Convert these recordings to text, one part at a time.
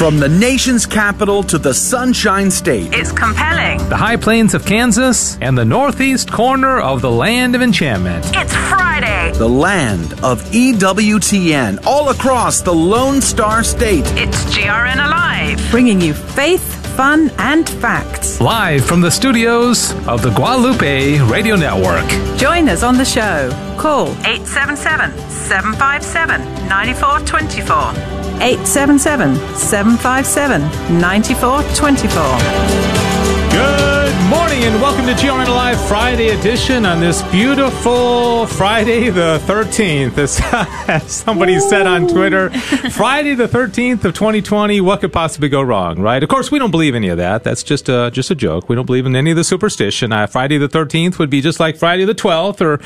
From the nation's capital to the Sunshine State. It's compelling. The high plains of Kansas and the northeast corner of the land of enchantment. It's Friday. The land of EWTN all across the Lone Star State. It's GRN Alive. Bringing you faith, fun, and facts. Live from the studios of the Guadalupe Radio Network. Join us on the show. Call 877 757 9424. 877 757 9424. Good morning and welcome to GRN Live Friday edition on this beautiful Friday the 13th. As, somebody Ooh. said on Twitter, Friday the 13th of 2020, what could possibly go wrong, right? Of course, we don't believe any of that. That's just a, just a joke. We don't believe in any of the superstition. Uh, Friday the 13th would be just like Friday the 12th or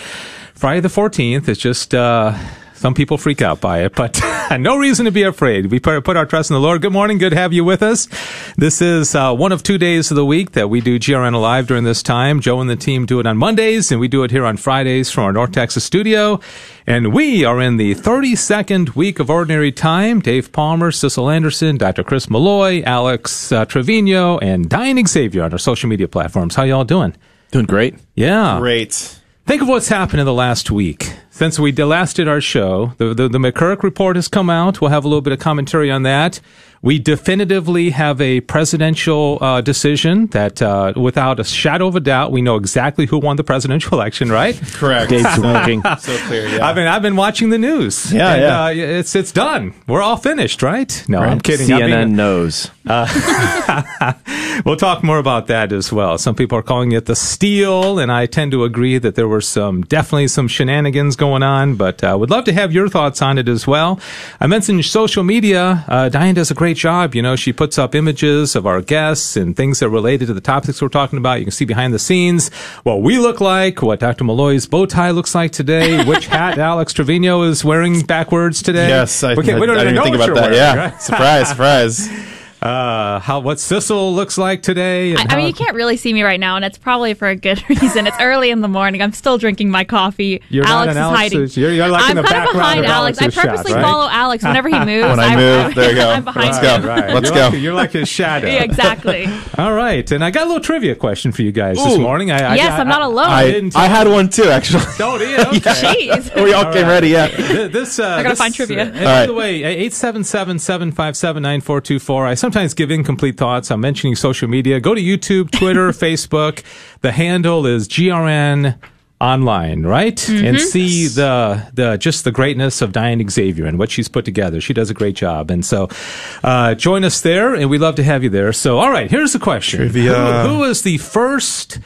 Friday the 14th. It's just, uh, some people freak out by it, but no reason to be afraid. We put, put our trust in the Lord. Good morning. Good to have you with us. This is uh, one of two days of the week that we do GRN Alive during this time. Joe and the team do it on Mondays, and we do it here on Fridays from our North Texas studio. And we are in the 32nd week of Ordinary Time. Dave Palmer, Cecil Anderson, Dr. Chris Malloy, Alex uh, Trevino, and Diane Xavier on our social media platforms. How y'all doing? Doing great. Yeah. Great. Think of what's happened in the last week. Since we last did our show, the, the, the McCarrick report has come out. We'll have a little bit of commentary on that. We definitively have a presidential uh, decision that, uh, without a shadow of a doubt, we know exactly who won the presidential election. Right? Correct. Dave's winking. so clear. Yeah. I've been I've been watching the news. Yeah, and, yeah. Uh, it's it's done. We're all finished, right? No, right. I'm kidding. CNN knows. Uh, we'll talk more about that as well. Some people are calling it the steal, and I tend to agree that there were some definitely some shenanigans going on. But uh, would love to have your thoughts on it as well. I mentioned social media. Uh, Diane does a great job. You know, she puts up images of our guests and things that are related to the topics we're talking about. You can see behind the scenes what we look like, what Dr. Malloy's bow tie looks like today, which hat Alex Trevino is wearing backwards today. Yes, I, we, I, we don't I even didn't know think what about you're that. wearing, yeah, right? surprise, surprise. uh, how what Cecil looks like today. I, I mean, you can't really see me right now, and it's probably for a good reason. It's early in the morning. I'm still drinking my coffee. You're Alex not is Alex hiding. You're, you're like I'm in the kind of behind of Alex. I purposely shot, right? follow Alex whenever he moves. When I I'm, move, I'm, there you go. I'm behind Let's him. go. Right. Let's you're go. Like, you're like his shadow. Yeah, exactly. All right, and I got a little trivia question for you guys this morning. I, I yes, got- I'm not alone. I, I, didn't. I had one too, actually. Oh, do you? Okay. Jeez. we all, All came right. ready. Yeah. This, uh, I gotta find trivia. And by the way, 877-757-9424. I sometimes give incomplete thoughts. I'm mentioning social media. Go to YouTube, Twitter, Facebook. The handle is GRN online, right? Mm-hmm. And see the the just the greatness of Diane Xavier and what she's put together. She does a great job. And so uh, join us there, and we'd love to have you there. So, all right, here's the question: Trivia. Who, who was the first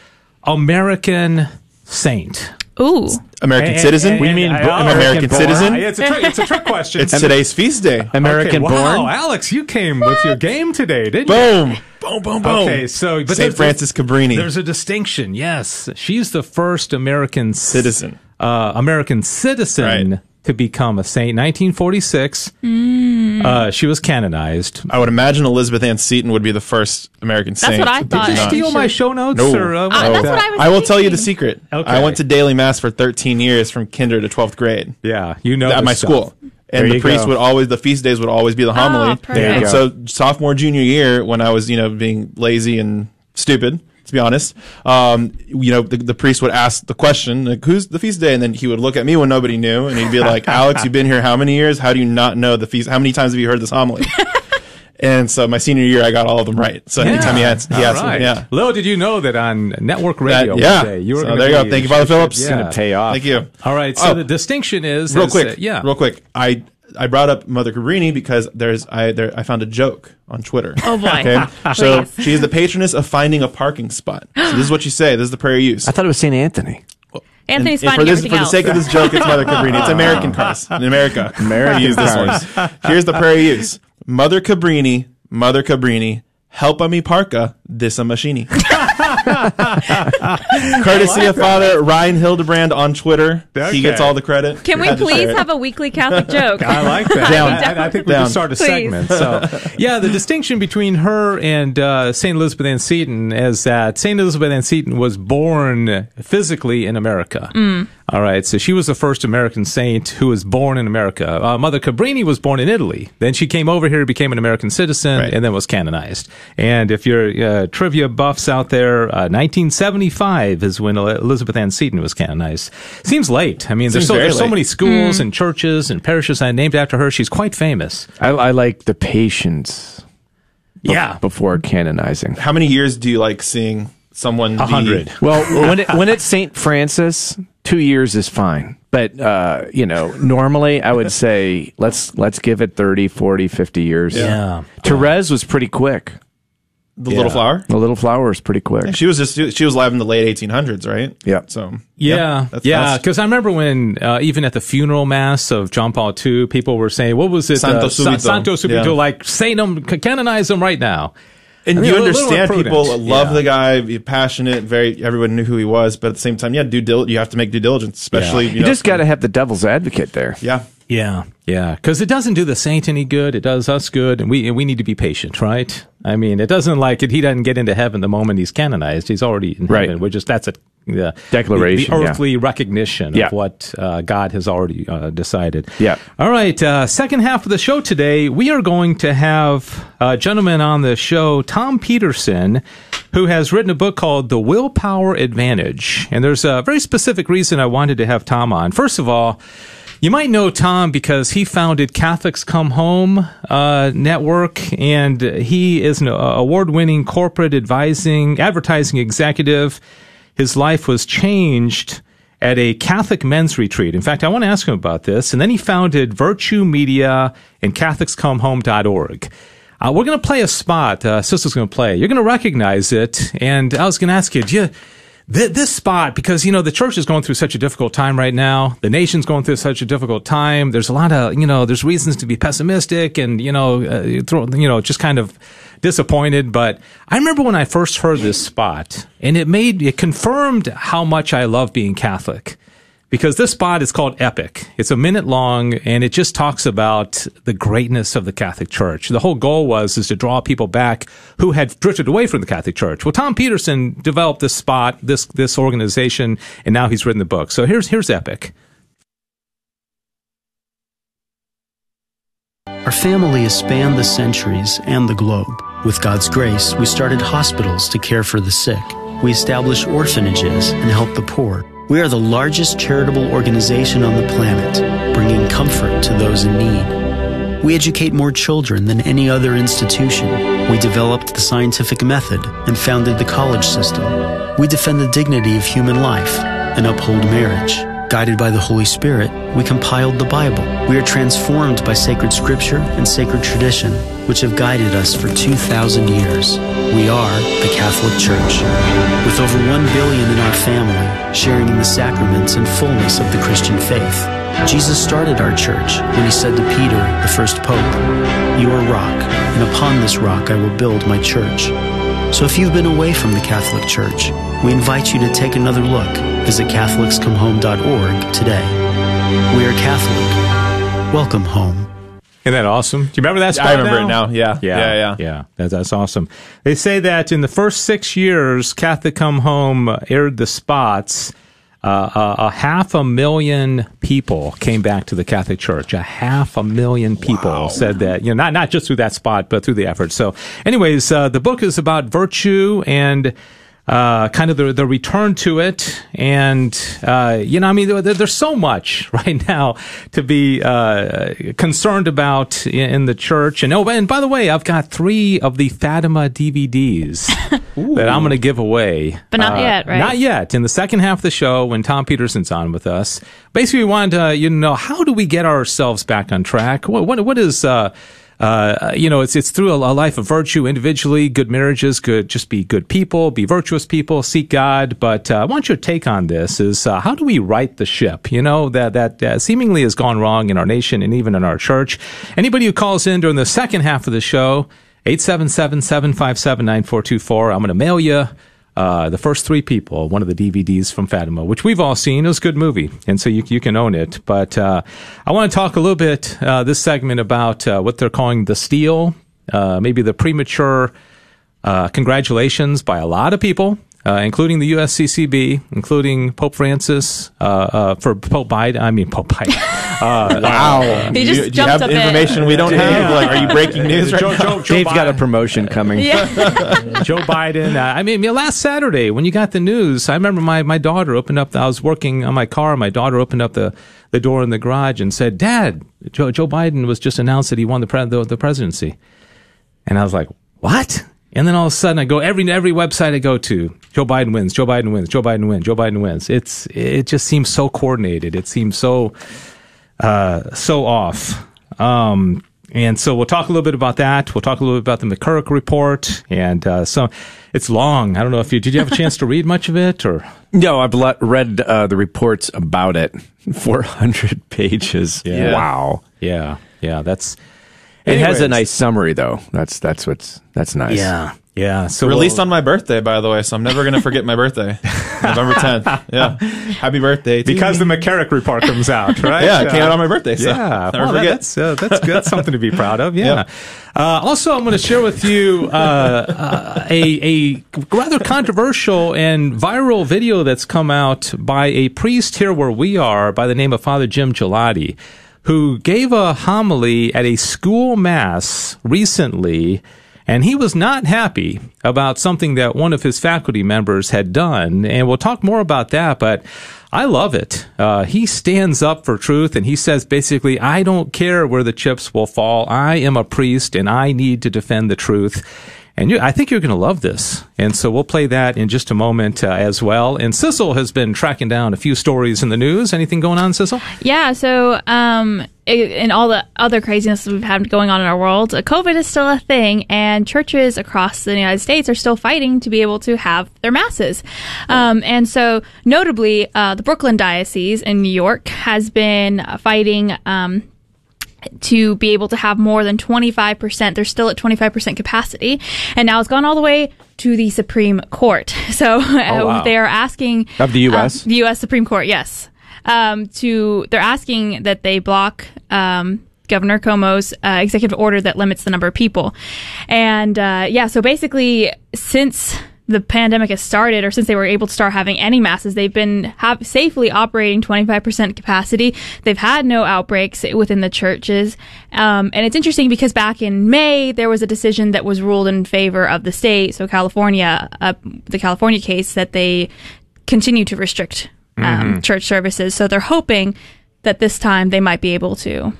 American saint? Ooh. American And- citizen. and- we mean and- bo- oh, American born. citizen. It's a, trick, it's a trick question. It's today's feast day. Okay, wow, born. Alex, you came with your game today, didn't you? Boom. Boom. Boom. Boom. Okay, so but St. Frances Cabrini. There's a distinction. Yes, she's the first American c- Citizen. uh, American citizen Right. To become a saint. 1946. Mm. Uh, she was canonized. I would imagine Elizabeth Ann Seton would be the first American That's saint. what I to thought. Did you steal my show notes? No. Or, uh, Uh, what that's was what? I was I will tell you the secret. Okay. I went to daily mass for 13 years from kinder to 12th grade Yeah, you know at my stuff. school. And the you priest go. would always, the feast days would always be the homily. Ah, perfect. and go. so sophomore, junior year, when I was, you know, being lazy and stupid, to be honest, um, you know, the, the priest would ask the question, like, who's the feast day? And then he would look at me when nobody knew and he'd be like, Alex, you've been here how many years? How do you not know the feast? How many times have you heard this homily? and so my senior year, I got all of them right. So anytime he asked, he All asked right. me, yeah. Little did you know that on network radio That- yeah. one day you were So there you go. Thank you, Father Phillips. Yeah. It's gonna pay off. Thank you. All right. So Oh. the distinction is real is, quick, uh, yeah. real quick. I I brought up Mother Cabrini because there's I there I found a joke on Twitter. Oh, boy. Okay, so Please. she is the patroness of finding a parking spot. So this is what you say. This is the prayer you use. I thought it was St. Anthony. Anthony's And finding for this, for the else. sake of this joke, it's Mother Cabrini. It's American cars in America. American use this one. Here's the prayer you use: Mother Cabrini, Mother Cabrini, help a me parka this a machini. Courtesy of Father Ryan Hildebrand on Twitter. Okay. He gets all the credit. Can we Had to share please have a weekly Catholic joke? I like that. Down. I, I think we Down. can start a Please. segment. So, yeah, the distinction between her and uh, Saint Elizabeth Ann Seton is that Saint Elizabeth Ann Seton was born physically in America. All right, so she was the first American saint who was born in America. Uh, Mother Cabrini was born in Italy. Then she came over here, became an American citizen, Right. and then was canonized. And if you're uh, trivia buffs out there, uh, 1975 is when Elizabeth Ann Seton was canonized. Seems late. I mean, there's so, very there's so many schools and churches and parishes uh, named after her. She's quite famous. I, I like the patience Yeah. before canonizing. How many years do you like seeing someone? A be- hundred. Well, when it, when it's Saint Francis, two years is fine. But uh, you know, normally I would say let's let's give it 30, 40, 50 years. Yeah. Therese was pretty quick. The little flower. The little flower is pretty quick. She was just she was live in the late 1800s, right? Yeah. So Yeah, that's yeah. fast. Because I remember when uh, even at the funeral mass of John Paul II, people were saying, "What was it? Santo uh, Sa- Subito. Santo Subito, Yeah. like saint him, canonize him right now." And I mean, you understand people love Yeah. the guy, be passionate, very. Everyone knew who he was, but at the same time, yeah, due dil- you have to make due diligence, especially Yeah. you, You know, just got to have the devil's advocate there. yeah. Yeah, yeah. Because it doesn't do the saint any good. It does us good, and we and we need to be patient, right? I mean, it doesn't like it. He doesn't get into heaven the moment he's canonized. He's already in Right. heaven. We're just that's a the, Declaration, the, yeah. earthly recognition Yeah. of what uh, God has already uh, decided. Yeah. All right. Uh, second half of the show today, we are going to have a gentleman on the show, Tom Peterson, who has written a book called The Willpower Advantage. And there's a very specific reason I wanted to have Tom on. First of all, you might know Tom because he founded Catholics Come Home uh, Network, and he is an award winning corporate advising, advertising executive. His life was changed at a Catholic men's retreat. In fact, I want to ask him about this. And then he founded Virtue Media and CatholicsComeHome.org. Uh, we're going to play a spot. Uh, Sister's going to play. You're going to recognize it. And I was going to ask you, do you, th- this spot, because, you know, the church is going through such a difficult time right now. The nation's going through such a difficult time. There's a lot of, you know, there's reasons to be pessimistic and, you know, uh, throw, you know, just kind of disappointed. But I remember when I first heard this spot and it made, it confirmed how much I love being Catholic because this spot is called Epic. It's a minute long and it just talks about the greatness of the Catholic Church. The whole goal was is to draw people back who had drifted away from the Catholic Church. Well, Tom Peterson developed this spot, this this organization, and now he's written the book. So here's here's Epic. Our family has spanned the centuries and the globe. With God's grace, we started hospitals to care for the sick. We established orphanages and help the poor. We are the largest charitable organization on the planet, bringing comfort to those in need. We educate more children than any other institution. We developed the scientific method and founded the college system. We defend the dignity of human life and uphold marriage. Guided by the Holy Spirit, we compiled the Bible. We are transformed by sacred scripture and sacred tradition, which have guided us for 2,000 years. We are the Catholic Church. With over 1 billion in our family, sharing in the sacraments and fullness of the Christian faith. Jesus started our church when he said to Peter, the first pope, You are rock, and upon this rock I will build my church. So if you've been away from the Catholic Church, we invite you to take another look. Visit CatholicsComeHome.org today. We are Catholic. Welcome home. Isn't that awesome? Do you remember that spot? I remember it now. Yeah. Yeah, Yeah, yeah. yeah. That's, that's awesome. They say that in the first six years, Catholic Come Home aired the spots. Uh, a, a half a million people came back to the Catholic Church. A half a million people said that, you know, not, not just through that spot, but through the effort. So anyways, uh, the book is about virtue and, uh, kind of the, the return to it. And, uh, you know, I mean, there, there's so much right now to be, uh, concerned about in, in the church. And, oh, and by the way, I've got three of the Fatima DVDs that I'm going to give away. Uh, But not yet, right? Not yet. In the second half of the show, when Tom Peterson's on with us, basically we wanted to, you know, how do we get ourselves back on track? What, what, what is, uh, you know, it's it's through a, a life of virtue individually, good marriages, good just be good people, be virtuous people, seek God. But uh, I want your take on this: is uh, how do we right the ship? You know that that uh, seemingly has gone wrong in our nation and even in our church. Anybody who calls in during the second half of the show, 877-757-9424, I'm going to mail you. Uh, the first three people, one of the DVDs from Fatima, which we've all seen. It was a good movie, and so you, you can own it. But uh, I want to talk a little bit uh, this segment about uh, what they're calling the steal, uh, maybe the premature uh, congratulations by a lot of people including the USCCB, including Pope Francis, for Pope Biden. I mean Pope Biden. Uh, Wow. He Do just you, do you have a bit. information we don't have? Like, are you breaking news right Joe, now? Joe, Joe Dave's got a promotion coming. Yeah. Joe Biden. Uh, I mean, last Saturday when you got the news, I remember my, my daughter opened up. I was working on my car. My daughter opened up the, the door in the garage and said, "Dad, Joe, Joe Biden was just announced that he won the, pre- the the presidency." And I was like, "What?" And then all of a sudden, I go every every website I go to, Joe Biden wins, Joe Biden wins, Joe Biden wins, Joe Biden wins. It's it just seems so coordinated. It seems so uh, so off. Um, and so we'll talk a little bit about that. We'll talk a little bit about the McCarrick report, and uh, so it's long. I don't know if you did. You have a chance to read much of it, or No, I've read uh, the reports about it. 400 pages. Yeah. Wow. yeah, yeah. That's It has a nice summary though. That's that's what's that's nice. yeah, yeah. So Released we'll- on my birthday, by the way, so I'm never going to forget my birthday. November 10th. Yeah. Happy birthday. to because me. the McCarrick report comes out, right? Yeah, it came out on my birthday, so yeah, never well, forget. That's uh, that's good. That's something to be proud of. Yeah. Yep. Uh, also, I'm going to share with you uh, uh, a a rather controversial and viral video that's come out by a priest here where we are by the name of Father Jim Gigliotti, who gave a homily at a school mass recently. And he was not happy about something that one of his faculty members had done. And we'll talk more about that, but I love it. Uh, he stands up for truth and he says basically, I don't care where the chips will fall. I am a priest and I need to defend the truth. And you, I think you're going to love this. And so we'll play that in just a moment uh, as well. And Cecil has been tracking down a few stories in the news. Anything going on, Cecil? Yeah, so um, in all the other craziness we've had going on in our world, uh, COVID is still a thing, and churches across the United States are still fighting to be able to have their masses. Um, and so, notably, uh, the Brooklyn Diocese in New York has been uh, fighting. Um, to be able to have more than 25%. They're still at 25% capacity. And now it's gone all the way to the Supreme Court. So uh, wow. they are asking Of the US? um, the U.S. Supreme Court, yes. Um, to they're asking that they block um, Governor Cuomo's uh, executive order that limits the number of people, and uh, yeah. So basically, since the pandemic has started, or since they were able to start having any masses, they've been have safely operating 25% capacity. They've had no outbreaks within the churches. Um, and it's interesting because back in May, there was a decision that was ruled in favor of the state. So California, uh, the California case that they continue to restrict um, church services. So they're hoping that this time they might be able to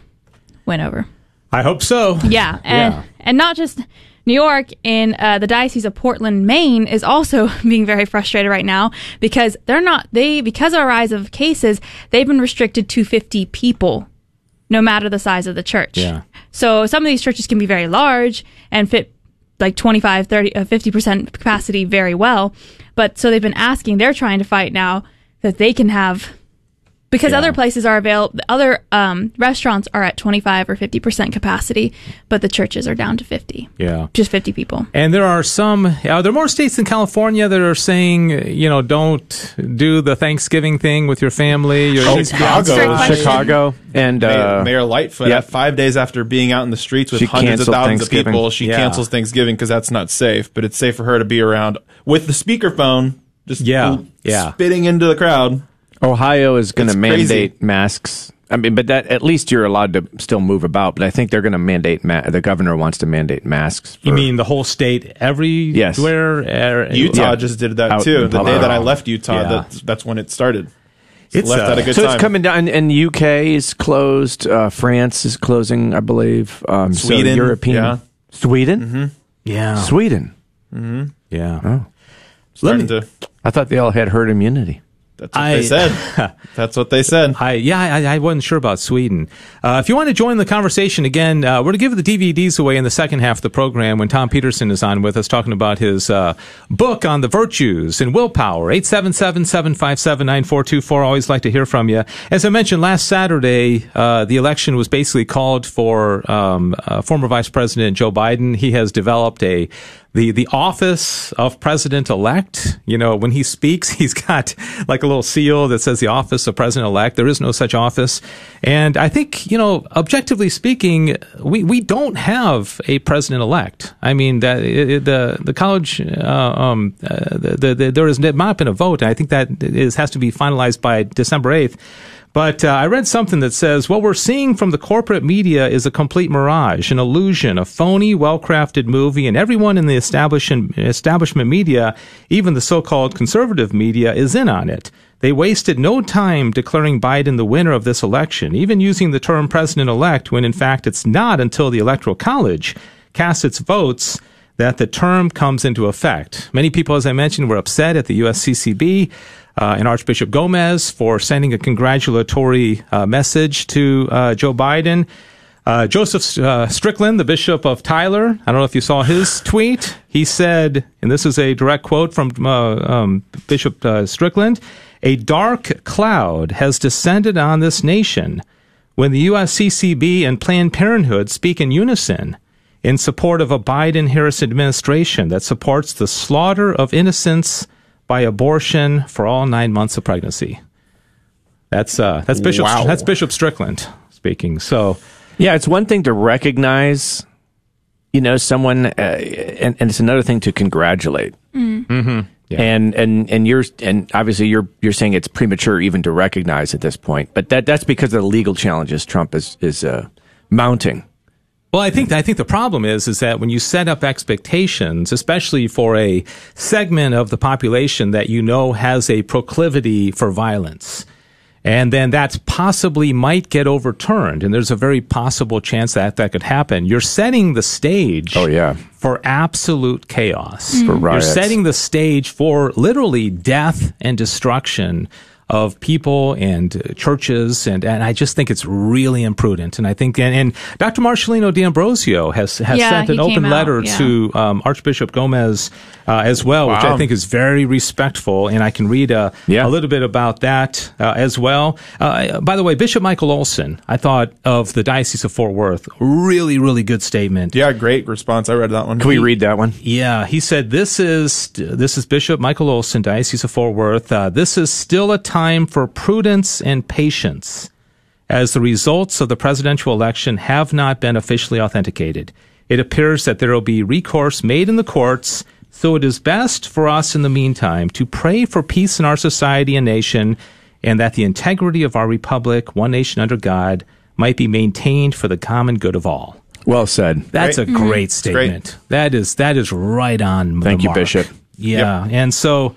win over. I hope so. Yeah, and Yeah. and not just New York in uh, the diocese of Portland, Maine, is also being very frustrated right now because they're not they because of a rise of cases, they've been restricted to 50 people, no matter the size of the church. Yeah. So some of these churches can be very large and fit like 25, 30, uh, 50% capacity very well. But so they've been asking, they're trying to fight now that they can have because other places are available other um, restaurants are at 25 or 50% capacity but the churches are down to 50 Yeah. just 50 people And there are some, are there more states in California that are saying, you know, don't do the Thanksgiving thing with your family? Your, Oh, Chicago. Chicago and Mayor, uh, Mayor Lightfoot, yep. five days after being out in the streets with She hundreds of thousands of people, she Yeah. cancels Thanksgiving because that's not safe. But it's safe for her to be around with the speakerphone, just Yeah, l- yeah. spitting into the crowd. Ohio is going to It's crazy. mandate masks. I mean, but that at least you're allowed to still move about. But I think they're going to mandate. Ma- the governor wants to mandate masks. For, you mean the whole state, everywhere? Uh, Utah Yeah. just did that Out too. in The day that I left Utah, Yeah. that's, that's when it started. So It's, left uh, at a good So time. it's coming down, and UK is closed. Uh, France is closing, I believe. Um, so Sweden, European, yeah. Sweden, mm-hmm. Yeah. Sweden. Yeah. Starting to, I thought they all had herd immunity. That's what I- they said. that's what they said. I yeah, I, I wasn't sure about Sweden. Uh, if you want to join the conversation again, uh, we're going to give the DVDs away in the second half of the program when Tom Peterson is on with us talking about his uh, book on the virtues and willpower. 877-757-9424. Always like to hear from you. As I mentioned last Saturday, uh, the election was basically called for um, uh, former Vice President Joe Biden. He has developed a the the office of president elect. You know, when he speaks, he's got like a little seal that says the office of president elect. There is no such office. And I think, you know, objectively speaking, we, we don't have a president elect. I mean, that it, the, the college, uh, um, uh, the, the, there has not been a vote. I think that is, has to be finalized by December 8th. But uh, I read something that says what we're seeing from the corporate media is a complete mirage, an illusion, a phony, well crafted movie, and everyone in the establishment, establishment media, even the so called conservative media, is in on it. They wasted no time declaring Biden the winner of this election, even using the term president elect when in fact it's not until the Electoral College casts its votes that the term comes into effect. Many people, as I mentioned, were upset at the USCCB uh, and Archbishop Gomez for sending a congratulatory uh, message to uh, Joe Biden. Uh, Joseph uh, Strickland, the Bishop of Tyler, I don't know if you saw his tweet. He said, and this is a direct quote from uh, um, Bishop Strickland a dark cloud has descended on this nation when the USCCB and Planned Parenthood speak in unison in support of a Biden Harris administration that supports the slaughter of innocents by abortion for all nine months of pregnancy. That's uh, that's Bishop Wow. that's Bishop Strickland speaking. So Yeah, it's one thing to recognize, you know, someone, uh, and, and it's another thing to congratulate. yeah. And and and you're and obviously you're you're saying it's premature even to recognize at this point, but that that's because of the legal challenges Trump is is uh, mounting. Well, I think I think the problem is is that when you set up expectations, especially for a segment of the population that you know has a proclivity for violence, and then that possibly might get overturned, and there's a very possible chance that that could happen. You're setting the stage. Oh, yeah. For absolute chaos. For You're setting the stage for literally death and destruction of people and uh, churches, and, and I just think it's really imprudent. And I think, and, and Dr. Marcellino D'Ambrosio has has Yeah, sent an open out, letter yeah. to um, Archbishop Gomez uh, as well, which I think is very respectful. And I can read uh, Yeah. a little bit about that uh, as well. Uh, by the way, Bishop Michael Olson, I thought of the Diocese of Fort Worth, really, really good statement. Yeah, great response. I read that one. Can we read that one? Yeah, he said this is this is Bishop Michael Olson, Diocese of Fort Worth. Uh, this is still a time for prudence and patience, as the results of the presidential election have not been officially authenticated. It appears that there will be recourse made in the courts. So it is best for us in the meantime to pray for peace in our society and nation, and that the integrity of our republic, one nation under God, might be maintained for the common good of all. Well said. That's Great. a great mm-hmm. Great. statement. That is that is right on. the Thank you, mark. Bishop. Yeah, and so,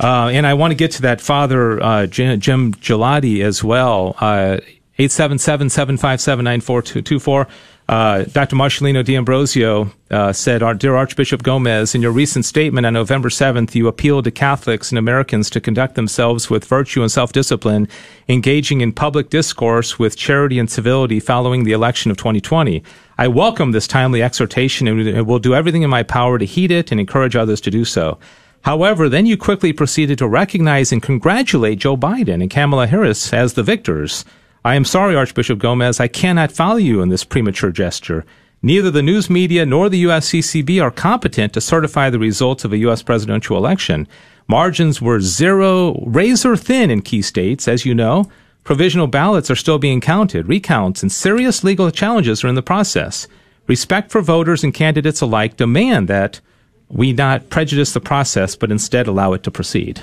uh, and I want to get to that Father uh, Jim, Jim Gigliotti as well. Uh, Eight seven seven seven five seven nine four two two four. Uh, Dr. Marcellino D'Ambrosio uh, said, "Our dear Archbishop Gomez, in your recent statement on November 7th, you appealed to Catholics and Americans to conduct themselves with virtue and self-discipline, engaging in public discourse with charity and civility following the election of 2020. I welcome this timely exhortation and will do everything in my power to heed it and encourage others to do so." However, then you quickly proceeded to recognize and congratulate Joe Biden and Kamala Harris as the victors. I am sorry, Archbishop Gomez, I cannot follow you in this premature gesture. Neither the news media nor the USCCB are competent to certify the results of a U.S. presidential election. Margins were zero, razor thin in key states, as you know. Provisional ballots are still being counted. Recounts and serious legal challenges are in the process. Respect for voters and candidates alike demand that we not prejudice the process, but instead allow it to proceed.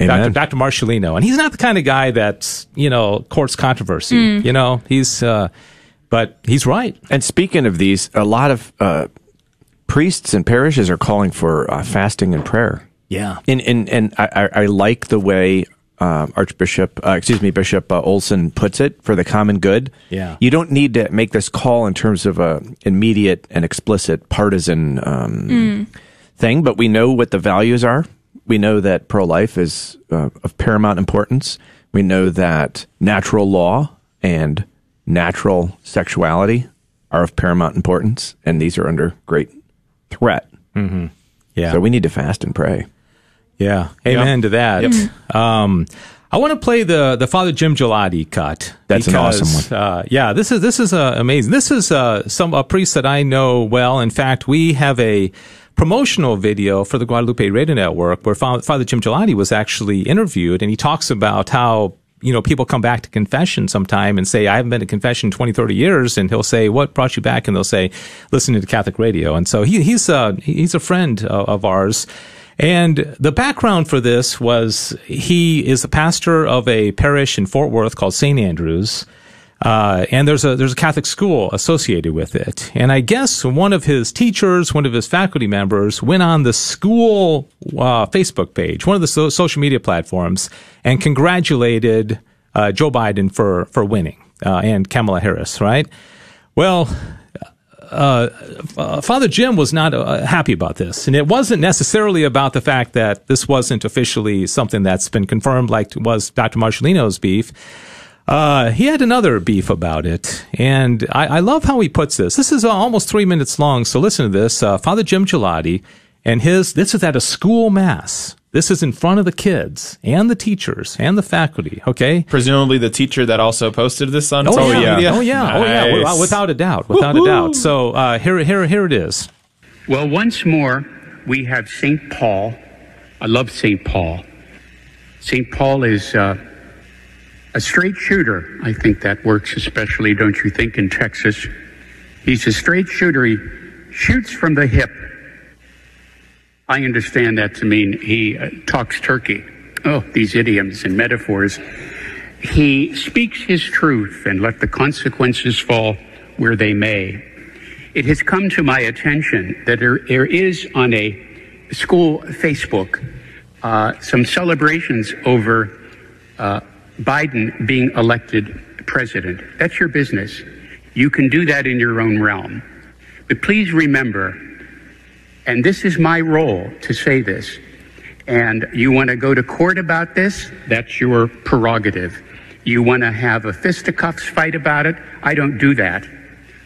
Amen. Dr. Dr. Marcellino, and he's not the kind of guy that's you know courts controversy. You know, he's uh, but he's right. And speaking of these, a lot of uh, priests and parishes are calling for uh, fasting and prayer. Yeah, And and and I, I I like the way um, Archbishop, uh, excuse me, Bishop uh, Olson puts it for the common good. Yeah. you don't need to make this call in terms of a immediate and explicit partisan um, thing, but we know what the values are. We know that pro life is uh, of paramount importance. We know that natural law and natural sexuality are of paramount importance, and these are under great threat. yeah. So we need to fast and pray. Yeah, amen to that. Um, I want to play the the Father Jim Gigliotti cut. That's an awesome one. Uh, yeah, this is this is uh, amazing. This is uh, some a priest that I know well. In fact, we have a promotional video for the Guadalupe Radio Network where Fa- Father Jim Gigliotti was actually interviewed, and he talks about how you know, people come back to confession sometime and say, I haven't been to confession 20, 30 years. And he'll say, what brought you back? And they'll say, listening to Catholic radio. And so he, he's, uh, he's a friend of ours. And the background for this was he is a pastor of a parish in Fort Worth called St. Andrews. Uh, and there's a there's a Catholic school associated with it. And I guess one of his teachers, one of his faculty members, went on the school uh, Facebook page, one of the so- social media platforms, and congratulated uh, Joe Biden for for winning uh, and Kamala Harris. Right? Well. Uh, uh, Father Jim was not happy about this, and it wasn't necessarily about the fact that this wasn't officially something that's been confirmed, like was Dr. Marcellino's beef uh, he had another beef about it, and I, I, love how he puts this. This is uh, almost three minutes long, so listen to this. Uh, Father Jim Gigliotti, and his this is at a school mass. This is in front of the kids and the teachers and the faculty. Okay, presumably the teacher that also posted this on oh, social yeah. media. Oh yeah, nice. oh yeah, without a doubt, without Woo-hoo. a doubt. So uh, here, here, here it is. Well, once more, we have Saint Paul. I love Saint Paul. Saint Paul is uh, a straight shooter, I think that works especially, don't you think, in Texas? He's a straight shooter. He shoots from the hip. I understand that to mean he uh, talks turkey. Oh, these idioms and metaphors. He speaks his truth and let the consequences fall where they may. It has come to my attention that there, there is on a school Facebook uh, some celebrations over uh, Biden being elected president. That's your business. You can do that in your own realm. But please remember, and this is my role to say this, and you want to go to court about this, that's your prerogative. You want to have a fisticuffs fight about it, I don't do that.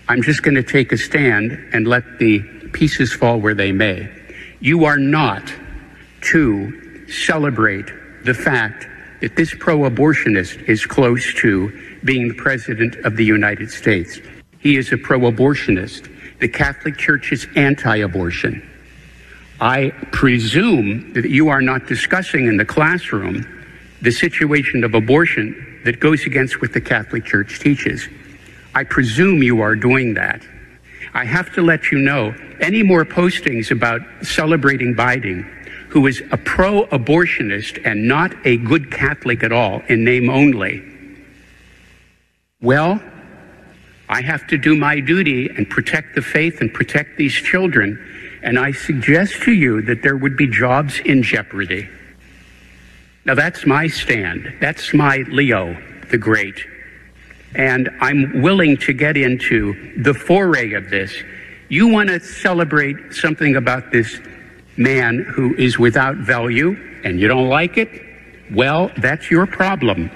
I'm just going to take a stand and let the pieces fall where they may. You are not to celebrate the fact that this pro abortionist is close to being the President of the United States. He is a pro abortionist. The Catholic Church is anti abortion. I presume that you are not discussing in the classroom the situation of abortion that goes against what the Catholic Church teaches. I presume you are doing that. I have to let you know any more postings about celebrating Biden who is a pro abortionist and not a good Catholic at all, in name only, well, I have to do my duty and protect the faith and protect these children. And I suggest to you that there would be jobs in jeopardy. Now, that's my stand. That's my Leo the Great. And I'm willing to get into the foray of this. You want to celebrate something about this man who is without value and you don't like it, well, that's your problem.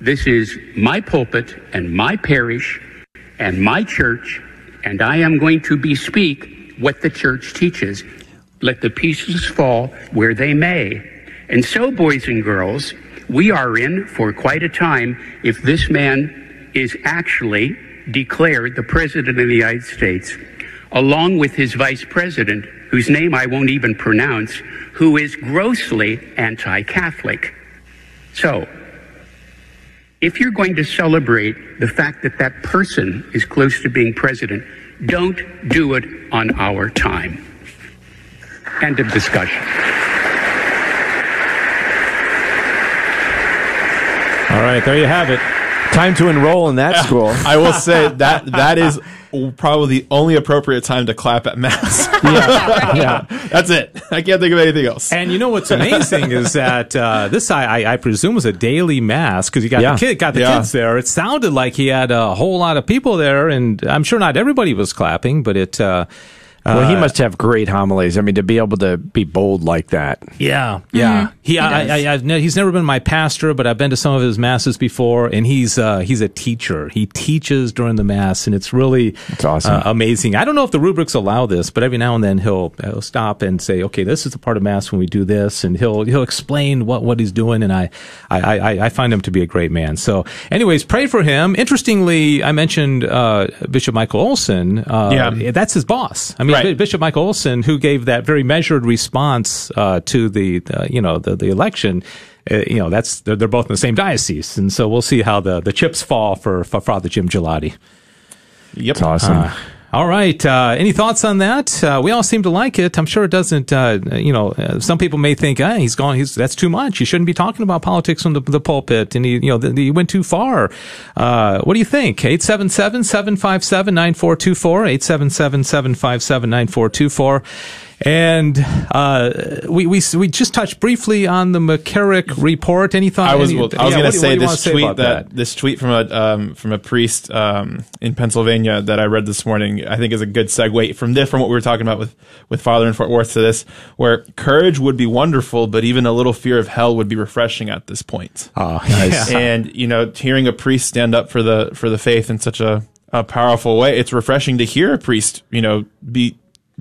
This is my pulpit and my parish and my church, and I am going to bespeak what the church teaches. Let the pieces fall where they may. And so, boys and girls, we are in for quite a time if this man is actually declared the President of the United States, along with his Vice President, whose name I won't even pronounce, who is grossly anti Catholic. So, if you're going to celebrate the fact that that person is close to being president, don't do it on our time. End of discussion. All right, there you have it. Time to enroll in that school. I will say that that is probably the only appropriate time to clap at mass. yeah, yeah, that's it. I can't think of anything else. And you know what's amazing is that uh, this I, I presume was a daily mass because you got Yeah. the kid got the Yeah. kids there. It sounded like he had a whole lot of people there, and I'm sure not everybody was clapping, but it. Uh, Well, he must have great homilies. I mean, to be able to be bold like that. Yeah, yeah. He, He I, does. I, I've ne- he's never been my pastor, but I've been to some of his masses before, and he's uh, he's a teacher. He teaches during the mass, and it's really That's awesome. uh, amazing. I don't know if the rubrics allow this, but every now and then he'll, he'll stop and say, "Okay, this is the part of mass when we do this," and he'll he'll explain what, what he's doing, and I, I I I find him to be a great man. So, anyways, pray for him. Interestingly, I mentioned uh, Bishop Michael Olson. Uh, Yeah. that's his boss. I mean, Right. Bi- Bishop Michael Olson, who gave that very measured response uh, to the, the you know the the election. Uh, you know, that's they're, they're both in the same diocese, and so we'll see how the, the chips fall for, for Father Jim Gigliotti. Yep. It's awesome. All right. Uh, any thoughts on that? Uh, we all seem to like it. I'm sure it doesn't. Uh, you know, uh, some people may think, "Ah, he's gone. He's that's too much. He shouldn't be talking about politics from the, the pulpit." And he, you know, he went too far. Uh, what do you think? 877-757-9424, 877-757-9424. And uh, we, we we just touched briefly on the McCarrick report. Any thought? I was any- well, I was yeah, going to say what do you wanna this tweet about that, this tweet from a um, from a priest um, in Pennsylvania that I read this morning. I think is a good segue from this from what we were talking about with with Father in Fort Worth to this, where courage would be wonderful, but even a little fear of hell would be refreshing at this point. Oh, nice. and you know, hearing a priest stand up for the for the faith in such a, a powerful way, it's refreshing to hear a priest, you know, be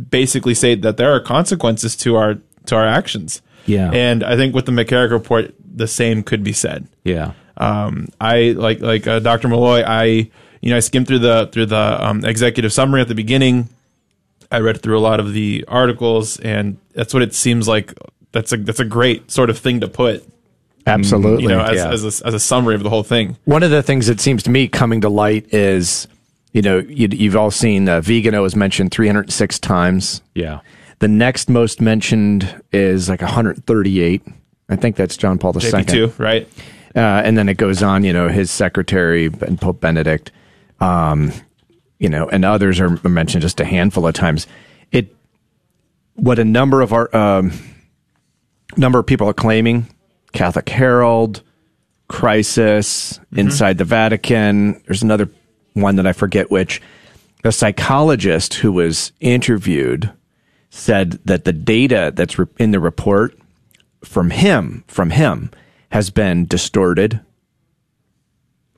basically say that there are consequences to our to our actions. Yeah. and I think with the McCarrick report, the same could be said. yeah. Um, I like like uh, Dr. Malloy. I you know I skimmed through the through the um, executive summary at the beginning. I read through a lot of the articles, and that's what it seems like. That's a that's a great sort of thing to put, Absolutely. you know, as yeah. as, a, as a summary of the whole thing. One of the things that seems to me coming to light is, you know, you, you've all seen uh, Vigano is mentioned 306 times. Yeah. The next most mentioned is like 138. I think that's John Paul II. JP two, right? Uh, and then it goes on, you know, his secretary and Pope Benedict, um, you know, and others are mentioned just a handful of times. It, what a number of our, um, number of people are claiming, Catholic Herald, Crisis, Inside the Vatican. There's another one that I forget which. The psychologist who was interviewed said that the data that's re- in the report from him, from him, has been distorted,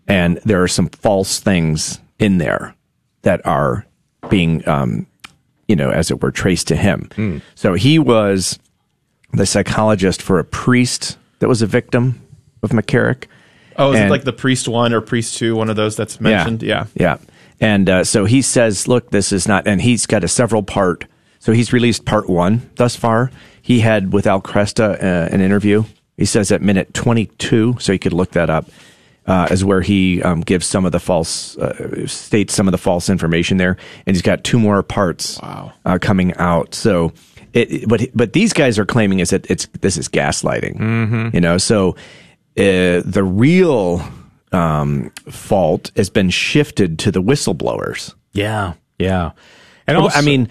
and there are some false things in there that are being, um, you know, as it were, traced to him. So he was the psychologist for a priest that was a victim of McCarrick. Oh, is And- it like the priest one or priest two? One of those that's mentioned. Yeah. Yeah. And uh, so he says, look, this is not, and he's got a several part. So he's released part one thus far. He had with Al Kresta uh, an interview. He says at minute 22, so you could look that up, uh, is where he um, gives some of the false, uh, states some of the false information there. And he's got two more parts Wow. uh, coming out. So, it, it- but but these guys are claiming is that it's this is gaslighting. You know, so uh, the real um, fault has been shifted to the whistleblowers. Yeah. Yeah. And also, I mean,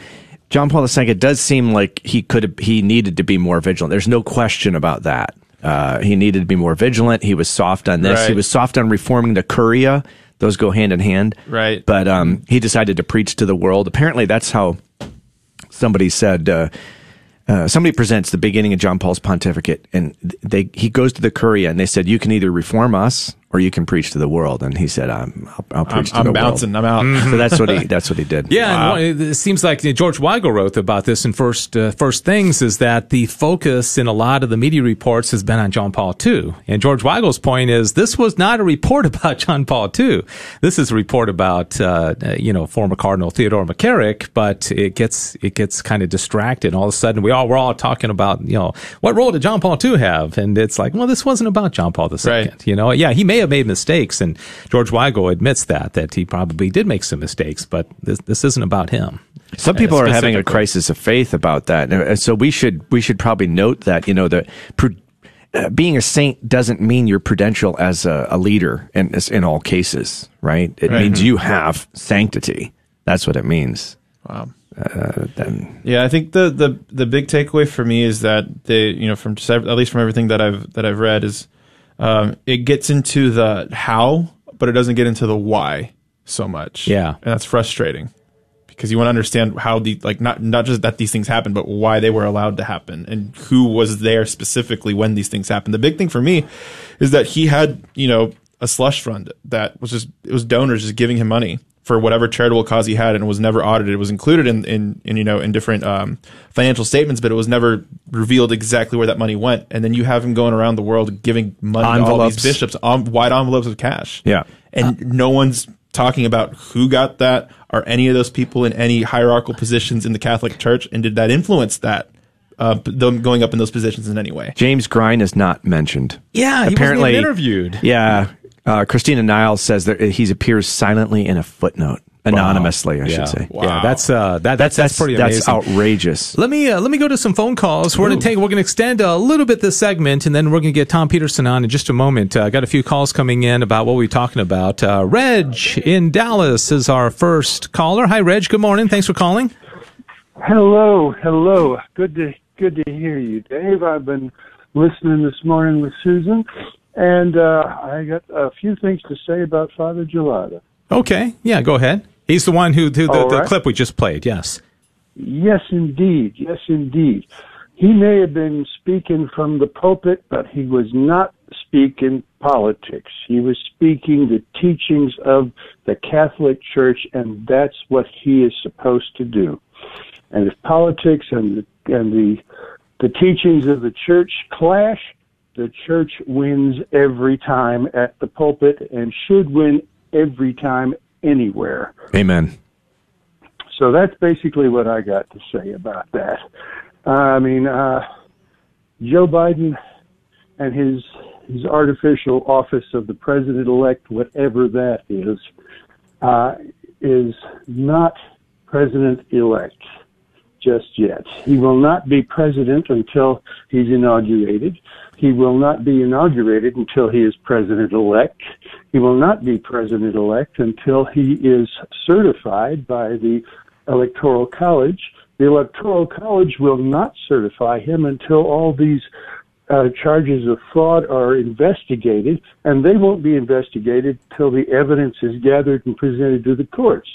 John Paul II. It does seem like he could he needed to be more vigilant. There's no question about that. Uh, he needed to be more vigilant. He was soft on this. He was soft on reforming the curia. Those go hand in hand. Right. But um, he decided to preach to the world. Apparently, that's how somebody said. Uh, uh, somebody presents the beginning of John Paul's pontificate, and they he goes to the curia, and they said, "You can either reform us or you can preach to the world." And he said, "I'm I'll, I'll I'm, preach to I'm the bouncing. world." I'm out. So that's what he that's what he did. Yeah, and one, it seems like George Weigel wrote about this in first uh, first things is that the focus in a lot of the media reports has been on John Paul II, and George Weigel's point is this was not a report about John Paul II. This is a report about uh, uh, you know former Cardinal Theodore McCarrick, but it gets it gets kind of distracted. All of a sudden, we all we're all talking about you know what role did John Paul II have, and it's like well, this wasn't about John Paul II. Right. You know, yeah, he may have made mistakes, and George Weigel admits that that he probably did make some mistakes, but this this isn't about him. Some people Uh, are having a crisis of faith about that, and so we should we should probably note that you know the. Uh, being a saint doesn't mean you're prudential as a, a leader in in all cases, right? It means you have sanctity. That's what it means. Wow. Uh, then Yeah, I think the, the the big takeaway for me is that they, you know, from just at least from everything that I've that I've read is, um, it gets into the how, but it doesn't get into the why so much. Yeah. and that's frustrating because you want to understand how the like not not just that these things happen, but why they were allowed to happen and who was there specifically when these things happened. The big thing for me is that he had you know a slush fund that was just it was donors just giving him money for whatever charitable cause he had and was never audited. It was included in, in, in you know, in different, um, financial statements, but it was never revealed exactly where that money went. And then you have him going around the world giving money to all these bishops, um, wide envelopes of cash. Yeah. And no one's talking about who got that. Are any of those people in any hierarchical positions in the Catholic Church? And did that influence that? Uh, them going up in those positions in any way. James Grein is not mentioned. Yeah, he wasn't even interviewed. Yeah, uh, Christina Niles says that he appears silently in a footnote, anonymously. I yeah. should say. Yeah, that's uh, that, that's that's pretty that's outrageous. Let me uh, let me go to some phone calls. We're going to take we're going to extend a little bit this segment, and then we're going to get Tom Peterson on in just a moment. Uh, I got a few calls coming in about what we're talking about. Uh, Reg in Dallas is our first caller. Hi, Reg. Good morning. Thanks for calling. Hello, hello. Good to good to hear you, Dave. I've been listening this morning with Susan, and uh, I got a few things to say about Father Gelada. Okay, yeah, go ahead. He's the one who, who the, All the right. clip we just played. Yes. Yes, indeed. Yes, indeed. He may have been speaking from the pulpit, but he was not speaking politics. He was speaking the teachings of the Catholic Church, and that's what he is supposed to do. And if politics and the, and the the teachings of the church clash, the church wins every time at the pulpit and should win every time anywhere. Amen. So that's basically what I got to say about that. Uh, I mean, uh, Joe Biden and his his artificial office of the president elect, whatever that is, uh, is not president elect just yet. He will not be president until he's inaugurated. He will not be inaugurated until he is president elect. He will not be president elect until he is certified by the Electoral College. The Electoral College will not certify him until all these uh, charges of fraud are investigated, and they won't be investigated till the evidence is gathered and presented to the courts.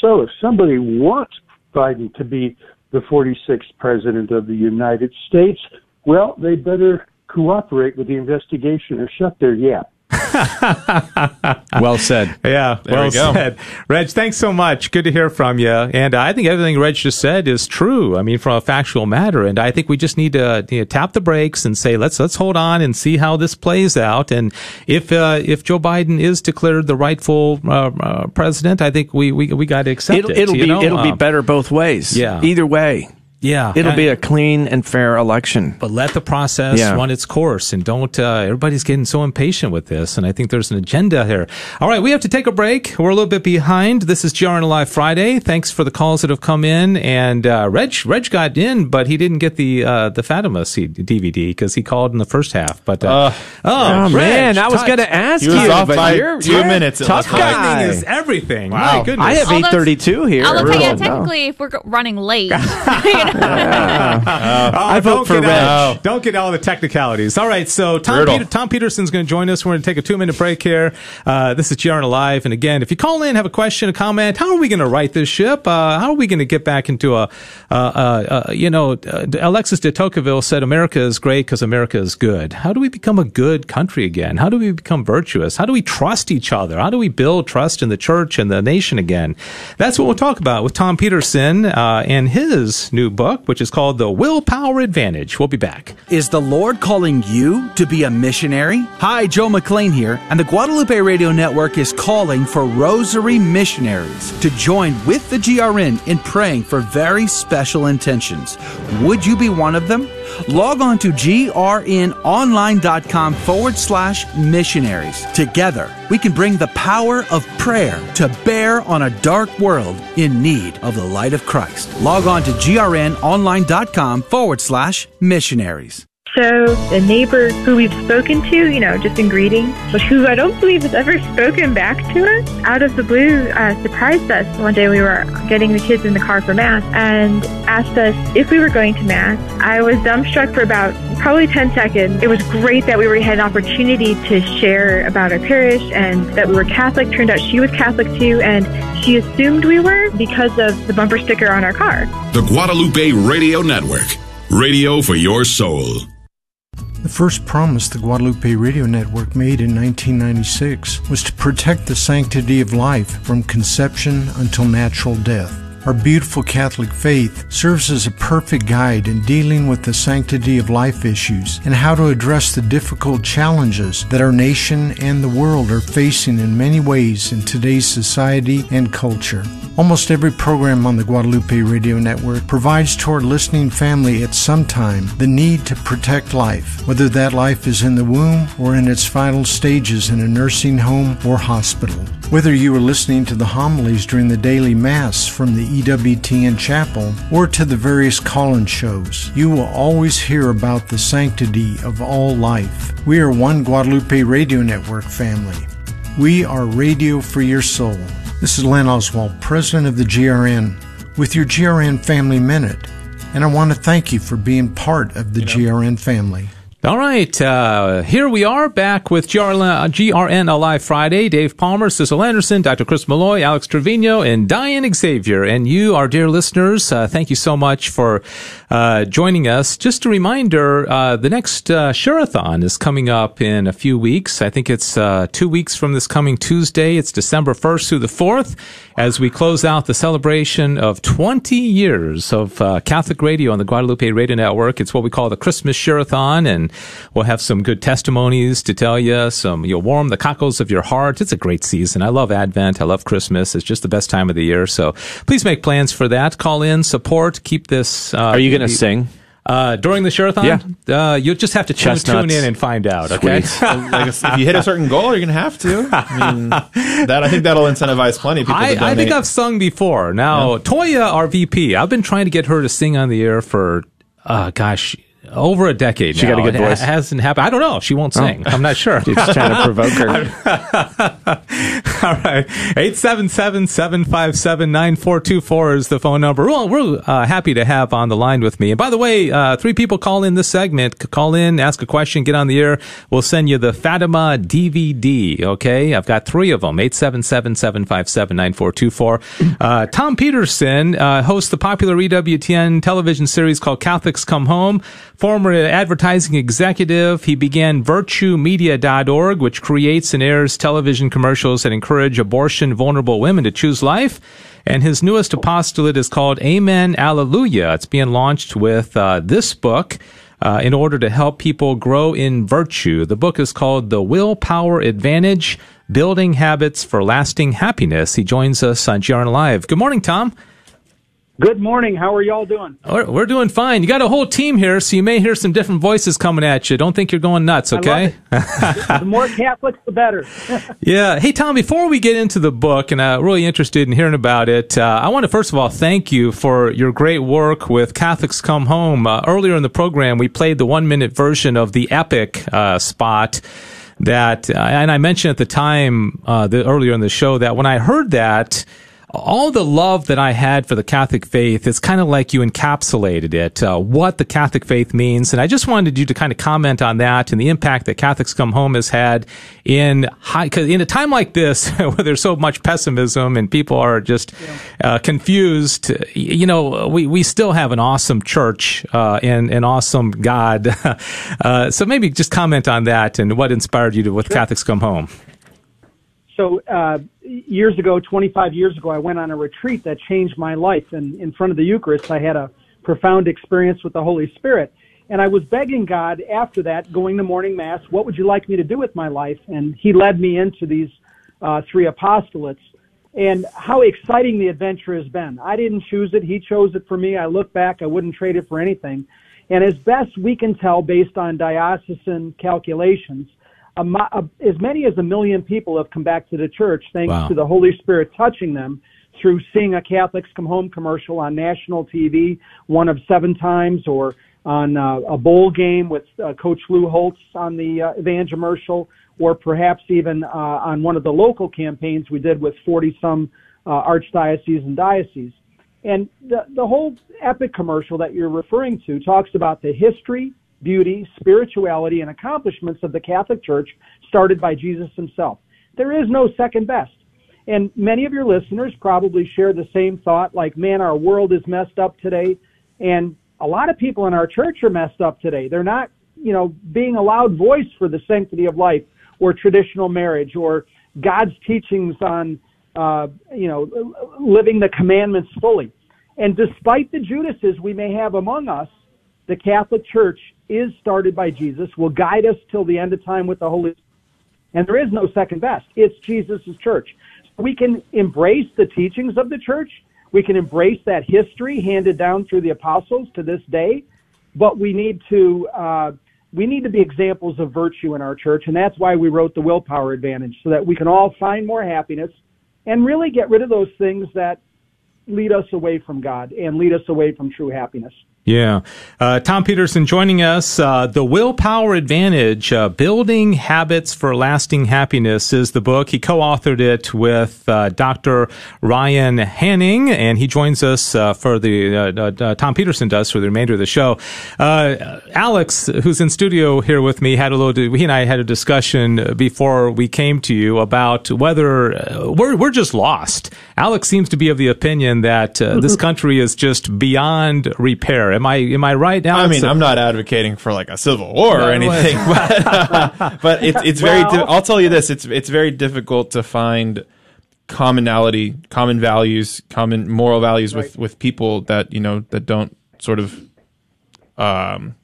So if somebody wants Biden to be the 46th president of the United States, well, they better cooperate with the investigation or shut their yap. well said. Yeah, There well we go. said. Reg, thanks so much. Good to hear from you. And uh, I think everything Reg just said is true. I mean, from a factual matter. And I think we just need to you know, tap the brakes and say, let's let's hold on and see how this plays out. And if uh, if Joe Biden is declared the rightful uh, uh, president, I think we we, we got to accept It'll, it. it'll you be know? it'll be Um, better both ways. yeah. Either way, Yeah, it'll And- be a clean and fair election. but let the process Yeah. run its course and don't uh, everybody's getting so impatient with this and i think there's an agenda here all right we have to take a break we're a little bit behind this is grn live friday thanks for the calls that have come in and uh, reg reg got in but he didn't get the uh, the fatima C- dvd because he called in the first half but uh, Uh, oh, Oh, man, I was going to ask you, off but by you're, two you're minutes at Tough guy. timing is everything Wow. my goodness I have 832 here. Although, Really? yeah, No. technically, if we're running late, you know, Oh, I vote don't for get Reg. all- Don't get all the technicalities. All right, so Tom, Brutal. Peter, Tom Peterson's going to join us. We're going to take a two minute break here. Uh, this is GRN Alive. And again, if you call in, have a question, a comment, how are we going to right this ship? Uh, how are we going to get back into a, uh, uh, uh, you know, uh, Alexis de Tocqueville said America is great because America is good. How do we become a good country again? How do we become virtuous? How do we trust each other? How do we build trust in the church and the nation again? That's what we'll talk about with Tom Peterson uh, and his new book, which is called The Willpower Advantage. We'll be back. Is the Lord calling you to be a missionary? Hi, Joe McLean here, and the Guadalupe Radio Network is calling for Rosary missionaries to join with the GRN in praying for very special intentions. Would you be one of them? Log on to grnonline.com forward slash missionaries. Together, we can bring the power of prayer to bear on a dark world in need of the light of Christ. Log on to grnonline.com forward slash missionaries. So the neighbor who we've spoken to, you know, just in greeting, but who I don't believe has ever spoken back to us, out of the blue, uh, surprised us. One day we were getting the kids in the car for mass and asked us if we were going to mass. I was dumbstruck for about probably 10 seconds. It was great that we were, had an opportunity to share about our parish and that we were Catholic. Turned out she was Catholic too, and she assumed we were because of the bumper sticker on our car. The Guadalupe Radio Network, radio for your soul. The first promise the Guadalupe Radio Network made in 1996 was to protect the sanctity of life from conception until natural death. Our beautiful Catholic faith serves as a perfect guide in dealing with the sanctity of life issues and how to address the difficult challenges that our nation and the world are facing in many ways in today's society and culture. Almost every program on the Guadalupe Radio Network provides to our listening family at some time the need to protect life, whether that life is in the womb or in its final stages in a nursing home or hospital. Whether you are listening to the homilies during the daily Mass from the EWTN Chapel or to the various call in shows, you will always hear about the sanctity of all life. We are one Guadalupe Radio Network family. We are radio for your soul. This is Len Oswald, President of the GRN, with your GRN Family Minute, and I want to thank you for being part of the GRN family. All right, uh, here we are back with GRN, GRN Alive Friday. Dave Palmer, Cecil Anderson, Dr. Chris Malloy, Alex Trevino, and Diane Xavier. And you, our dear listeners, uh, thank you so much for uh, joining us. Just a reminder, uh, the next uh, is coming up in a few weeks. I think it's uh, two weeks from this coming Tuesday. It's December 1st through the 4th as we close out the celebration of 20 years of uh, Catholic radio on the Guadalupe Radio Network. It's what we call the Christmas Share-a-thon, and we'll have some good testimonies to tell you. Some you'll warm the cockles of your heart. It's a great season. I love Advent. I love Christmas. It's just the best time of the year. So please make plans for that. Call in, support, keep this. Uh, Are you going to sing? Uh, during the Share-a-thon? Yeah. Uh, you'll just have to tune, tune in and find out, okay? like if you hit a certain goal, you're going to have to. I mean, that I think that'll incentivize plenty of people I, to. I think I've sung before. Now, Yeah. Toya, our VP, I've been trying to get her to sing on the air for, uh, gosh, over a decade She now. got a good voice. It hasn't happened. I don't know. She won't Oh. sing. I'm not sure. Just trying to provoke her. All right. 877-757-9424 is the phone number. Well, we're uh, happy to have on the line with me. And by the way, uh, three people call in this segment. Call in, ask a question, get on the air. We'll send you the Fatima DVD, okay? I've got three of them. 877-757-9424. Uh, Tom Peterson uh, hosts the popular EWTN television series called Catholics Come Home. Former advertising executive, he began virtuemedia.org, which creates and airs television commercials that encourage abortion vulnerable women to choose life. And his newest apostolate is called Amen Alleluia. It's being launched with uh, this book uh, in order to help people grow in virtue. The book is called The Willpower Advantage Building Habits for Lasting Happiness. He joins us on GRN Live. Good morning, Tom. Good morning. How are y'all doing? We're, we're doing fine. You got a whole team here, so you may hear some different voices coming at you. Don't think you're going nuts, okay? the more Catholics, the better. Yeah. Hey, Tom, before we get into the book, and I'm really interested in hearing about it, uh, I want to first of all thank you for your great work with Catholics Come Home. Uh, earlier in the program, we played the one minute version of the epic uh, spot that, uh, and I mentioned at the time, uh, the, earlier in the show, that when I heard that, all the love that I had for the Catholic faith, it's kind of like you encapsulated it, uh, what the Catholic faith means. And I just wanted you to kind of comment on that and the impact that Catholics Come Home has had in high, 'cause in a time like this where there's so much pessimism and people are just uh, confused. You know, we, we still have an awesome church uh, and an awesome God. uh, so maybe just comment on that and what inspired you to with Catholics Come Home. So uh, years ago, 25 years ago, I went on a retreat that changed my life. And in front of the Eucharist, I had a profound experience with the Holy Spirit. And I was begging God after that, going to morning mass, what would you like me to do with my life? And He led me into these uh, three apostolates. And how exciting the adventure has been. I didn't choose it. He chose it for me. I look back, I wouldn't trade it for anything. And as best we can tell, based on diocesan calculations, a, a, as many as a million people have come back to the church thanks Wow. to the Holy Spirit touching them through seeing a Catholics Come Home commercial on national TV one of seven times or on uh, a bowl game with uh, Coach Lou Holtz on the uh, evangomercial or perhaps even uh, on one of the local campaigns we did with 40 some uh, archdioceses and dioceses. And the, the whole epic commercial that you're referring to talks about the history, beauty, spirituality, and accomplishments of the Catholic Church started by Jesus himself. There is no second best. And many of your listeners probably share the same thought, like, man, our world is messed up today. And a lot of people in our church are messed up today. They're not, you know, being allowed voice for the sanctity of life or traditional marriage or God's teachings on, uh, you know, living the commandments fully. And despite the Judases we may have among us, the Catholic Church is started by Jesus, will guide us till the end of time with the Holy Spirit. And there is no second best. It's Jesus' church. We can embrace the teachings of the church. We can embrace that history handed down through the apostles to this day. But we need to, uh, we need to be examples of virtue in our church. And that's why we wrote the willpower advantage so that we can all find more happiness and really get rid of those things that lead us away from God and lead us away from true happiness. Yeah. Uh, Tom Peterson joining us. Uh, the Willpower Advantage, uh, Building Habits for Lasting Happiness is the book. He co-authored it with uh, Dr. Ryan Hanning, and he joins us uh, for the, uh, Tom Peterson does for the remainder of the show. Alex, who's in studio here with me, had a little, he and I had a discussion before we came to you about whether we're, we're just lost. Alex seems to be of the opinion that this country is just beyond repair. Am I am I right now? I mean, I'm not advocating for like a civil war or anything, but, uh, but it's it's very. Well, di- I'll tell you this: it's it's very difficult to find commonality, common values, common moral values right. with with people that you know that don't sort of um,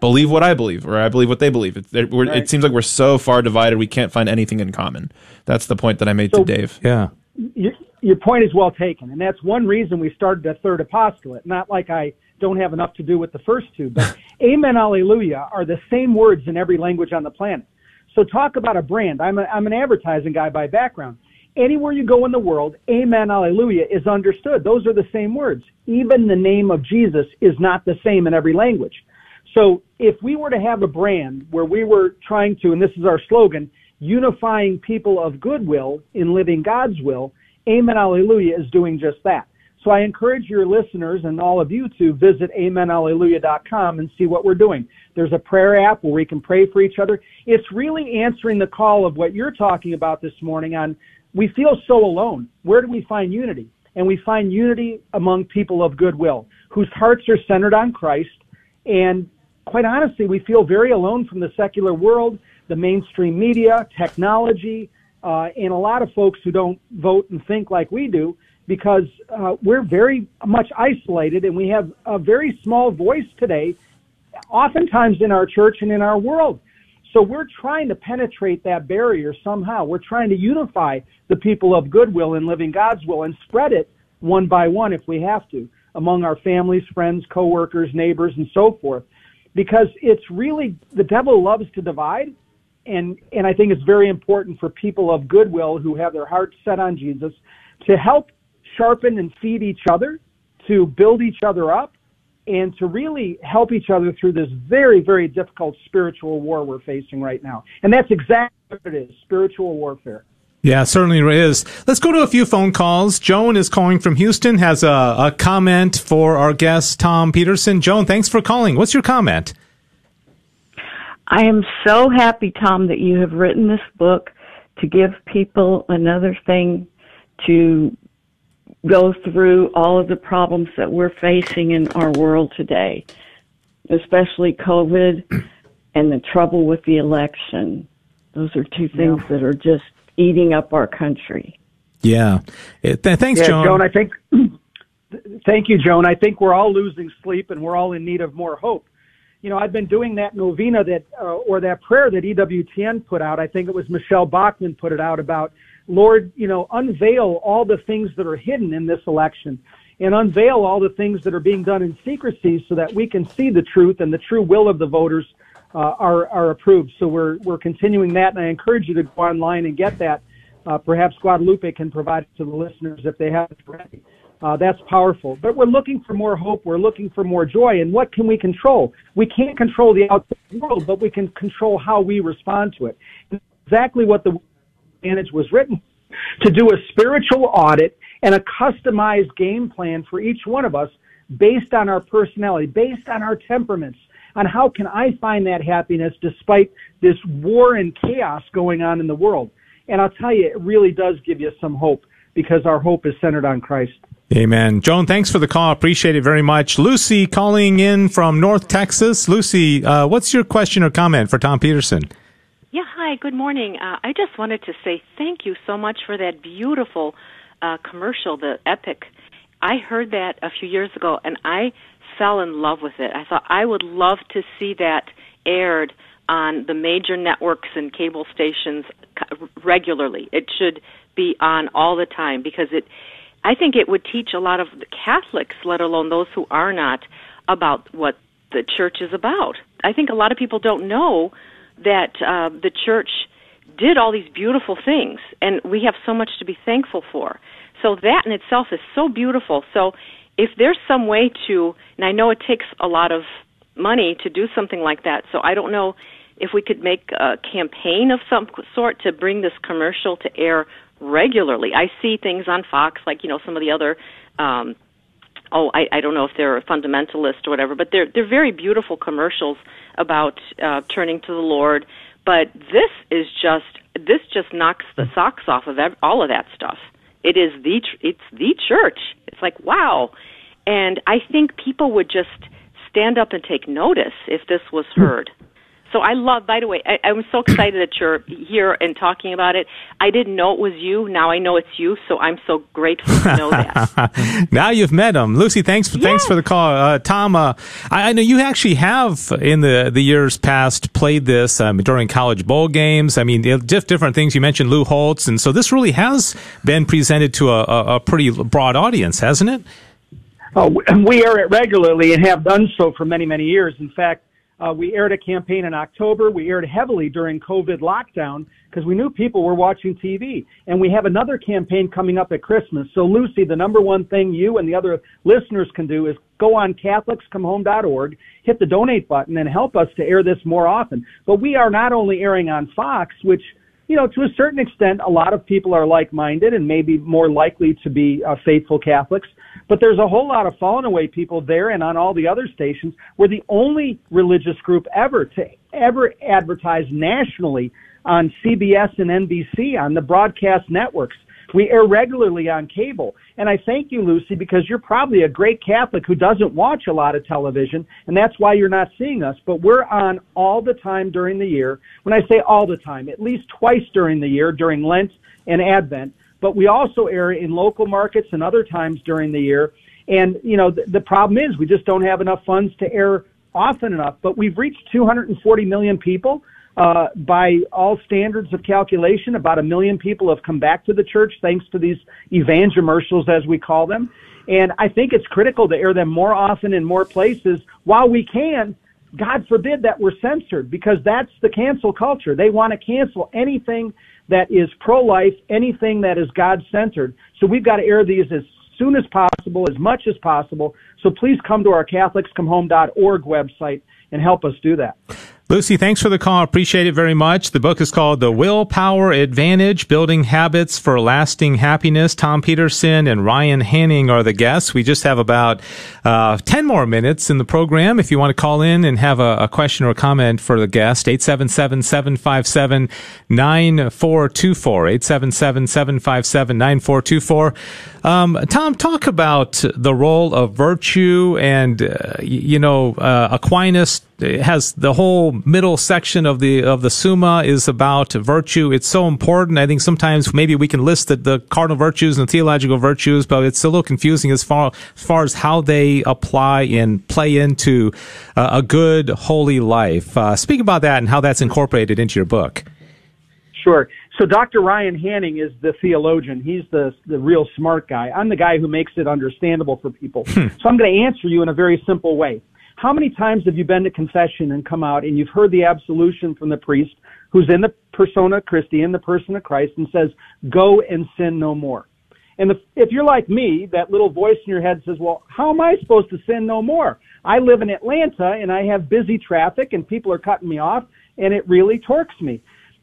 believe what I believe or I believe what they believe. It, right. it seems like we're so far divided we can't find anything in common. That's the point that I made so, to Dave. Yeah. Your, your point is well taken, and that's one reason we started a third apostolate. Not like I don't have enough to do with the first two. But amen, alleluia are the same words in every language on the planet. So talk about a brand. I'm, a, I'm an advertising guy by background. Anywhere you go in the world, amen, alleluia is understood. Those are the same words. Even the name of Jesus is not the same in every language. So if we were to have a brand where we were trying to, and this is our slogan, unifying people of goodwill in living God's will, amen, alleluia is doing just that. So I encourage your listeners and all of you to visit amenalleluia.com and see what we're doing. There's a prayer app where we can pray for each other. It's really answering the call of what you're talking about this morning on we feel so alone. Where do we find unity? And we find unity among people of goodwill whose hearts are centered on Christ. And quite honestly, we feel very alone from the secular world, the mainstream media, technology, uh, and a lot of folks who don't vote and think like we do because uh, we're very much isolated and we have a very small voice today, oftentimes in our church and in our world. So we're trying to penetrate that barrier somehow. We're trying to unify the people of goodwill and living God's will and spread it one by one if we have to among our families, friends, coworkers, neighbors, and so forth. Because it's really the devil loves to divide, and and I think it's very important for people of goodwill who have their hearts set on Jesus to help sharpen and feed each other, to build each other up, and to really help each other through this very, very difficult spiritual war we're facing right now. And that's exactly what it is spiritual warfare. Yeah, certainly is. Let's go to a few phone calls. Joan is calling from Houston, has a, a comment for our guest, Tom Peterson. Joan, thanks for calling. What's your comment? I am so happy, Tom, that you have written this book to give people another thing to go through all of the problems that we're facing in our world today, especially COVID and the trouble with the election. Those are two things yeah. that are just eating up our country. Yeah. Th- thanks, yeah, Joan. Joan, I think. Thank you, Joan. I think we're all losing sleep and we're all in need of more hope. You know, I've been doing that novena that, uh, or that prayer that EWTN put out. I think it was Michelle Bachmann put it out about Lord, you know, unveil all the things that are hidden in this election and unveil all the things that are being done in secrecy so that we can see the truth and the true will of the voters uh, are, are approved. So we're, we're continuing that, and I encourage you to go online and get that. Uh, perhaps Guadalupe can provide it to the listeners if they haven't already. Uh, that's powerful. But we're looking for more hope. We're looking for more joy. And what can we control? We can't control the outside world, but we can control how we respond to it. Exactly what the Advantage was written to do a spiritual audit and a customized game plan for each one of us based on our personality, based on our temperaments, on how can I find that happiness despite this war and chaos going on in the world. And I'll tell you, it really does give you some hope because our hope is centered on Christ. Amen. Joan, thanks for the call. Appreciate it very much. Lucy calling in from North Texas. Lucy, uh, what's your question or comment for Tom Peterson? Yeah, hi, good morning. Uh, I just wanted to say thank you so much for that beautiful uh, commercial, the Epic. I heard that a few years ago and I fell in love with it. I thought I would love to see that aired on the major networks and cable stations regularly. It should be on all the time because it I think it would teach a lot of Catholics, let alone those who are not, about what the church is about. I think a lot of people don't know that uh, the church did all these beautiful things, and we have so much to be thankful for. So that in itself is so beautiful. So if there's some way to, and I know it takes a lot of money to do something like that, so I don't know if we could make a campaign of some sort to bring this commercial to air regularly. I see things on Fox, like you know some of the other. Um, oh, I, I don't know if they're a fundamentalist or whatever, but they're they're very beautiful commercials about uh, turning to the Lord. But this is just this just knocks the socks off of ev- all of that stuff. It is the it's the church. It's like wow, and I think people would just stand up and take notice if this was heard. So I love, by the way, I, I'm so excited that you're here and talking about it. I didn't know it was you. Now I know it's you, so I'm so grateful to know that. now you've met him. Lucy, thanks for, thanks for the call. Uh, Tom, uh, I, I, know you actually have in the, the years past played this um, during college bowl games. I mean, just different things. You mentioned Lou Holtz, and so this really has been presented to a, a, a pretty broad audience, hasn't it? Oh, we air it regularly and have done so for many, many years. In fact, uh, we aired a campaign in October. We aired heavily during COVID lockdown because we knew people were watching TV. And we have another campaign coming up at Christmas. So, Lucy, the number one thing you and the other listeners can do is go on CatholicsComeHome.org, hit the donate button, and help us to air this more often. But we are not only airing on Fox, which you know, to a certain extent, a lot of people are like-minded and maybe more likely to be uh, faithful Catholics. But there's a whole lot of fallen away people there and on all the other stations. We're the only religious group ever to ever advertise nationally on CBS and NBC on the broadcast networks. We air regularly on cable. And I thank you, Lucy, because you're probably a great Catholic who doesn't watch a lot of television, and that's why you're not seeing us. But we're on all the time during the year. When I say all the time, at least twice during the year, during Lent and Advent but we also air in local markets and other times during the year. And, you know, the, the problem is we just don't have enough funds to air often enough. But we've reached 240 million people. Uh, by all standards of calculation, about a million people have come back to the church thanks to these evangomercials, as we call them. And I think it's critical to air them more often in more places while we can. God forbid that we're censored because that's the cancel culture. They want to cancel anything that is pro-life, anything that is God-centered. So we've got to air these as soon as possible, as much as possible. So please come to our CatholicsComeHome.org website and help us do that. Lucy, thanks for the call. Appreciate it very much. The book is called The Willpower Advantage Building Habits for Lasting Happiness. Tom Peterson and Ryan Hanning are the guests. We just have about uh, 10 more minutes in the program. If you want to call in and have a, a question or a comment for the guest, 877 757 9424. 877 757 9424. Um, Tom, talk about the role of virtue and, uh, you know, uh, Aquinas has the whole middle section of the of the Summa is about virtue. It's so important. I think sometimes maybe we can list the, the cardinal virtues and the theological virtues, but it's a little confusing as far as far as how they apply and play into uh, a good holy life. Uh, speak about that and how that's incorporated into your book. Sure. So Dr. Ryan Hanning is the theologian. He's the the real smart guy. I'm the guy who makes it understandable for people. Hmm. So I'm going to answer you in a very simple way. How many times have you been to confession and come out and you've heard the absolution from the priest who's in the persona Christi, in the person of Christ, and says, "Go and sin no more." And the, if you're like me, that little voice in your head says, "Well, how am I supposed to sin no more? I live in Atlanta and I have busy traffic and people are cutting me off, and it really torques me."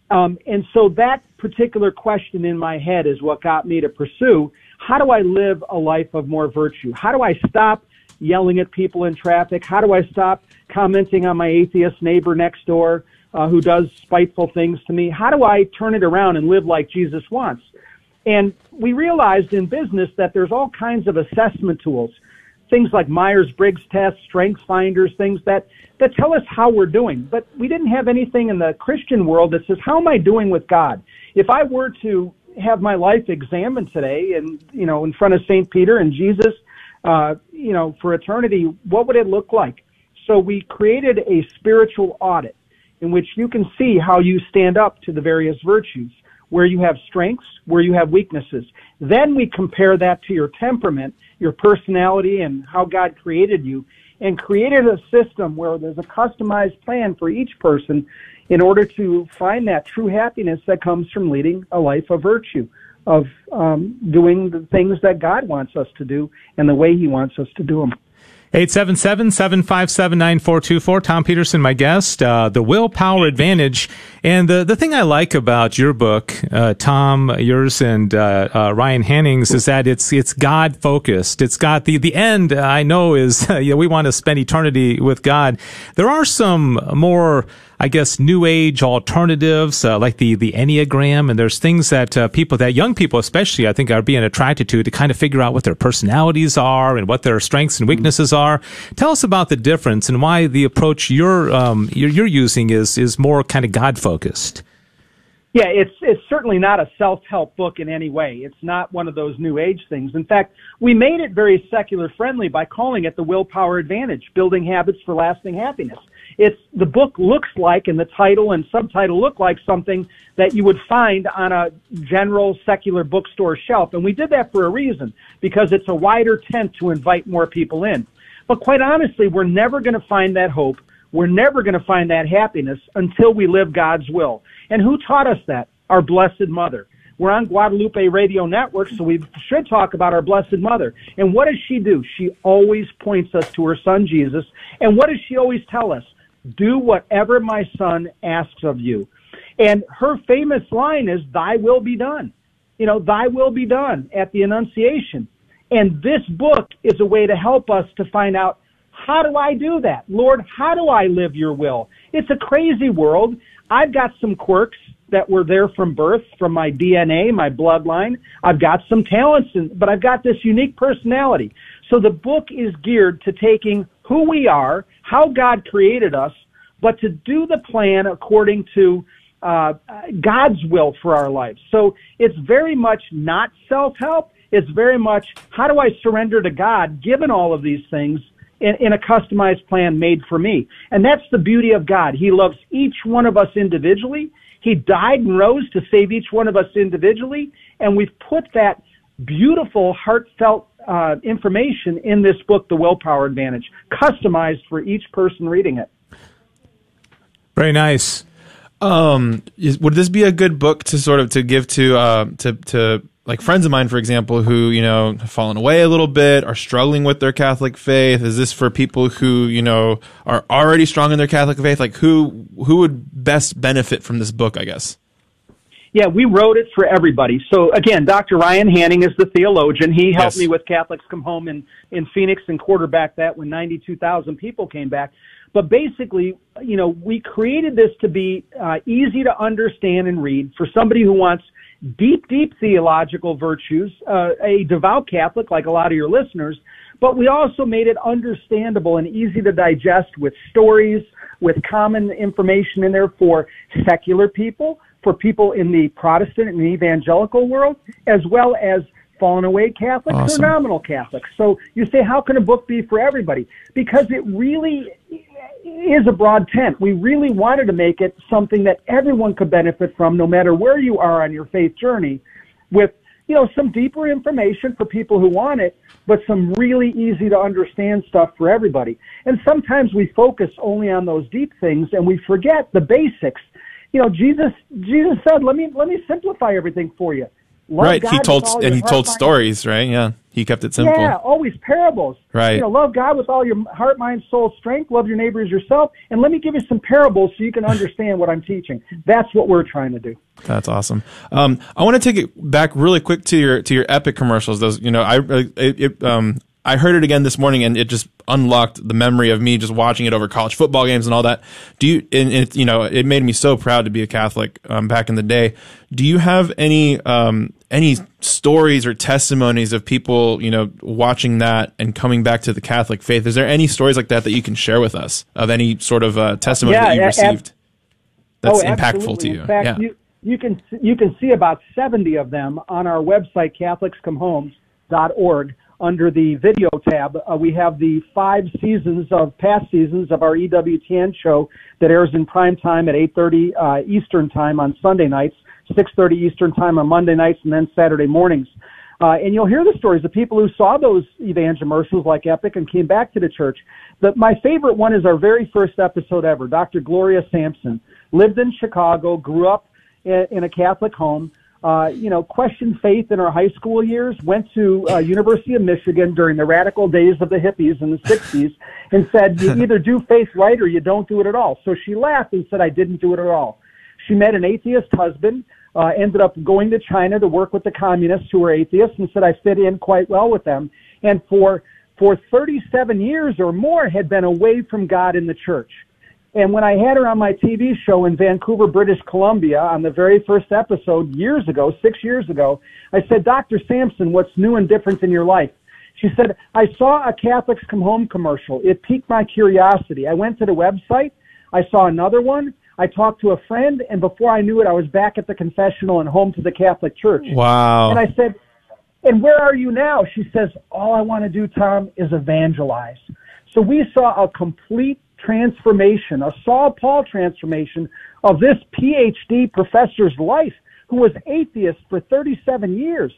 Um, and so that particular question in my head is what got me to pursue how do I live a life of more virtue? How do I stop yelling at people in traffic? How do I stop commenting on my atheist neighbor next door? uh, who does spiteful things to me? How do I turn it around and live like Jesus wants? And we realized in business that there's all kinds of assessment tools, things like Myers-Briggs tests, strengths finders, things that, that tell us how we're doing. But we didn't have anything in the Christian world that says, how am I doing with God? If I were to have my life examined today and, you know, in front of St. Peter and Jesus, uh, you know, for eternity, what would it look like? So we created a spiritual audit in which you can see how you stand up to the various virtues where you have strengths, where you have weaknesses. Then we compare that to your temperament, your personality, and how God created you, and created a system where there's a customized plan for each person in order to find that true happiness that comes from leading a life of virtue, of um, doing the things that God wants us to do and the way He wants us to do them. 877-757-9424. Tom Peterson, my guest, uh, The Willpower Advantage. And the, the thing I like about your book, uh, Tom, yours and, uh, uh Ryan Hanning's is that it's, it's God focused. It's got the, the end I know is, you know, we want to spend eternity with God. There are some more, I guess, new age alternatives uh, like the the Enneagram, and there's things that uh, people, that young people especially, I think, are being attracted to to kind of figure out what their personalities are and what their strengths and weaknesses are. Tell us about the difference and why the approach you're um, you're, you're using is is more kind of God focused. Yeah, it's it's certainly not a self-help book in any way. It's not one of those new age things. In fact, we made it very secular friendly by calling it the willpower advantage, building habits for lasting happiness it's the book looks like and the title and subtitle look like something that you would find on a general secular bookstore shelf and we did that for a reason because it's a wider tent to invite more people in but quite honestly we're never going to find that hope we're never going to find that happiness until we live God's will and who taught us that our blessed mother we're on Guadalupe Radio Network, so we should talk about our Blessed Mother. And what does she do? She always points us to her son Jesus. And what does she always tell us? Do whatever my son asks of you. And her famous line is, Thy will be done. You know, Thy will be done at the Annunciation. And this book is a way to help us to find out how do I do that? Lord, how do I live your will? It's a crazy world. I've got some quirks that were there from birth, from my DNA, my bloodline. I've got some talents, but I've got this unique personality. So the book is geared to taking who we are, how God created us, but to do the plan according to uh, God's will for our lives. So it's very much not self-help. It's very much how do I surrender to God given all of these things in, in a customized plan made for me. And that's the beauty of God. He loves each one of us individually. He died and rose to save each one of us individually. And we've put that beautiful, heartfelt uh, information in this book, The Willpower Advantage, customized for each person reading it. Very nice. Um, is, would this be a good book to sort of to give to uh, to to like friends of mine, for example, who you know have fallen away a little bit, are struggling with their Catholic faith? Is this for people who you know are already strong in their Catholic faith? Like who who would best benefit from this book? I guess. Yeah, we wrote it for everybody. So again, Dr. Ryan Hanning is the theologian. He helped yes. me with Catholics Come Home in, in Phoenix and quarterback that when 92,000 people came back. But basically, you know, we created this to be uh, easy to understand and read for somebody who wants deep, deep theological virtues, uh, a devout Catholic like a lot of your listeners, but we also made it understandable and easy to digest with stories, with common information in there for secular people, for people in the Protestant and evangelical world, as well as fallen away Catholics awesome. or nominal Catholics. So you say, how can a book be for everybody? Because it really is a broad tent. We really wanted to make it something that everyone could benefit from, no matter where you are on your faith journey, with you know some deeper information for people who want it, but some really easy to understand stuff for everybody. And sometimes we focus only on those deep things and we forget the basics. You know, Jesus Jesus said, "Let me let me simplify everything for you." Love right. God he told and he told stories, right? Yeah. He kept it simple. Yeah, always parables. Right. You know, love God with all your heart, mind, soul, strength. Love your neighbor as yourself. And let me give you some parables so you can understand what I'm teaching. That's what we're trying to do. That's awesome. Um, I want to take it back really quick to your to your epic commercials. Those, you know, I it, um, I heard it again this morning, and it just unlocked the memory of me just watching it over college football games and all that. Do you? And it, you know, it made me so proud to be a Catholic um, back in the day. Do you have any um, any stories or testimonies of people, you know, watching that and coming back to the Catholic faith? Is there any stories like that that you can share with us of any sort of uh, testimony Yeah, that you received that's oh, impactful to you? In fact, yeah. you, you can you can see about 70 of them on our website catholicscomehome.org under the video tab. Uh, we have the five seasons of past seasons of our EWTN show that airs in prime time at 8:30 uh, Eastern time on Sunday nights, 6:30 Eastern time on Monday nights, and then Saturday mornings. Uh, and you'll hear the stories of people who saw those evangomercials like Epic and came back to the church. But my favorite one is our very first episode ever. Dr. Gloria Sampson lived in Chicago, grew up in a Catholic home. Uh, you know, questioned faith in her high school years. Went to uh, University of Michigan during the radical days of the hippies in the '60s, and said you either do faith right or you don't do it at all. So she laughed and said, "I didn't do it at all." She met an atheist husband, uh, ended up going to China to work with the communists who were atheists, and said, I fit in quite well with them. And for, for 37 years or more had been away from God in the church. And when I had her on my TV show in Vancouver, British Columbia, on the very first episode years ago, six years ago, I said, Dr. Sampson, what's new and different in your life? She said, I saw a Catholics Come Home commercial. It piqued my curiosity. I went to the website. I saw another one. I talked to a friend, and before I knew it, I was back at the confessional and home to the Catholic Church. Wow. And I said, and where are you now? She says, all I want to do, Tom, is evangelize. So we saw a complete transformation, a Saul Paul transformation of this PhD professor's life who was atheist for 37 years.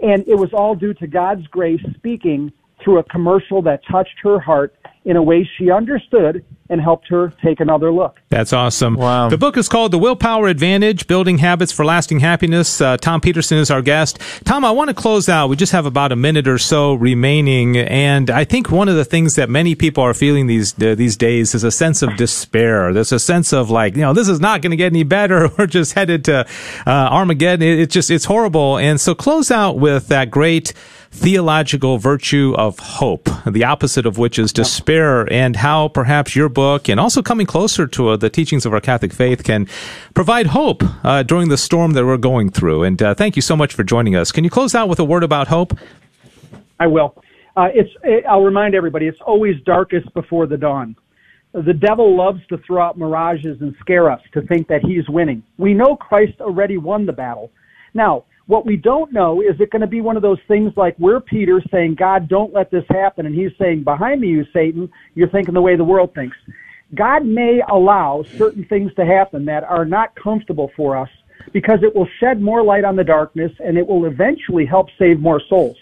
And it was all due to God's grace speaking through a commercial that touched her heart in a way she understood and helped her take another look. That's awesome. Wow. The book is called The Willpower Advantage Building Habits for Lasting Happiness. Uh, Tom Peterson is our guest. Tom, I want to close out. We just have about a minute or so remaining. And I think one of the things that many people are feeling these, uh, these days is a sense of despair. There's a sense of like, you know, this is not going to get any better. We're just headed to uh, Armageddon. It, it's just, it's horrible. And so close out with that great theological virtue of hope, the opposite of which is despair, and how perhaps your book and also coming closer to uh, the teachings of our Catholic faith can provide hope uh, during the storm that we're going through. And uh, thank you so much for joining us. Can you close out with a word about hope? I will. Uh, it's. It, I'll remind everybody. It's always darkest before the dawn. The devil loves to throw out mirages and scare us to think that he's winning. We know Christ already won the battle. Now, what we don't know is it going to be one of those things like we're Peter saying, God, don't let this happen. And he's saying, behind me, you Satan, you're thinking the way the world thinks. God may allow certain things to happen that are not comfortable for us because it will shed more light on the darkness and it will eventually help save more souls.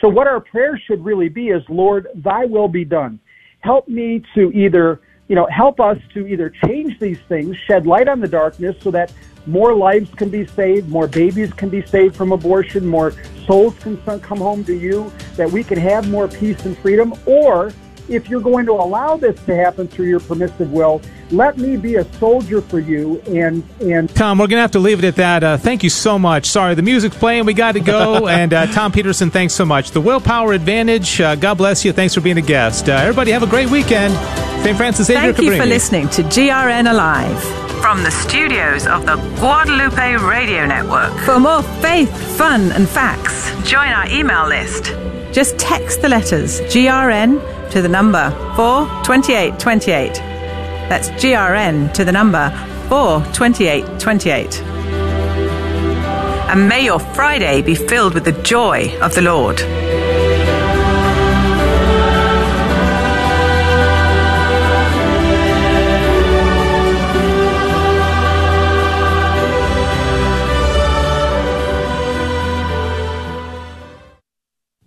So what our prayer should really be is, Lord, thy will be done. Help me to either, you know, help us to either change these things, shed light on the darkness so that more lives can be saved, more babies can be saved from abortion, more souls can come home to you, that we can have more peace and freedom. Or if you're going to allow this to happen through your permissive will, let me be a soldier for you and and Tom, we're going to have to leave it at that. Uh, thank you so much. Sorry, the music's playing. We got to go. and uh, Tom Peterson, thanks so much. The Willpower Advantage. Uh, God bless you. Thanks for being a guest. Uh, everybody, have a great weekend. St. Francis Xavier Thank you for listening to GRN Alive. From the studios of the Guadalupe Radio Network. For more faith, fun, and facts, Join our email list. Just text the letters GRN to the number 42828. That's GRN to the number 42828. And may your Friday be filled with the joy of the Lord.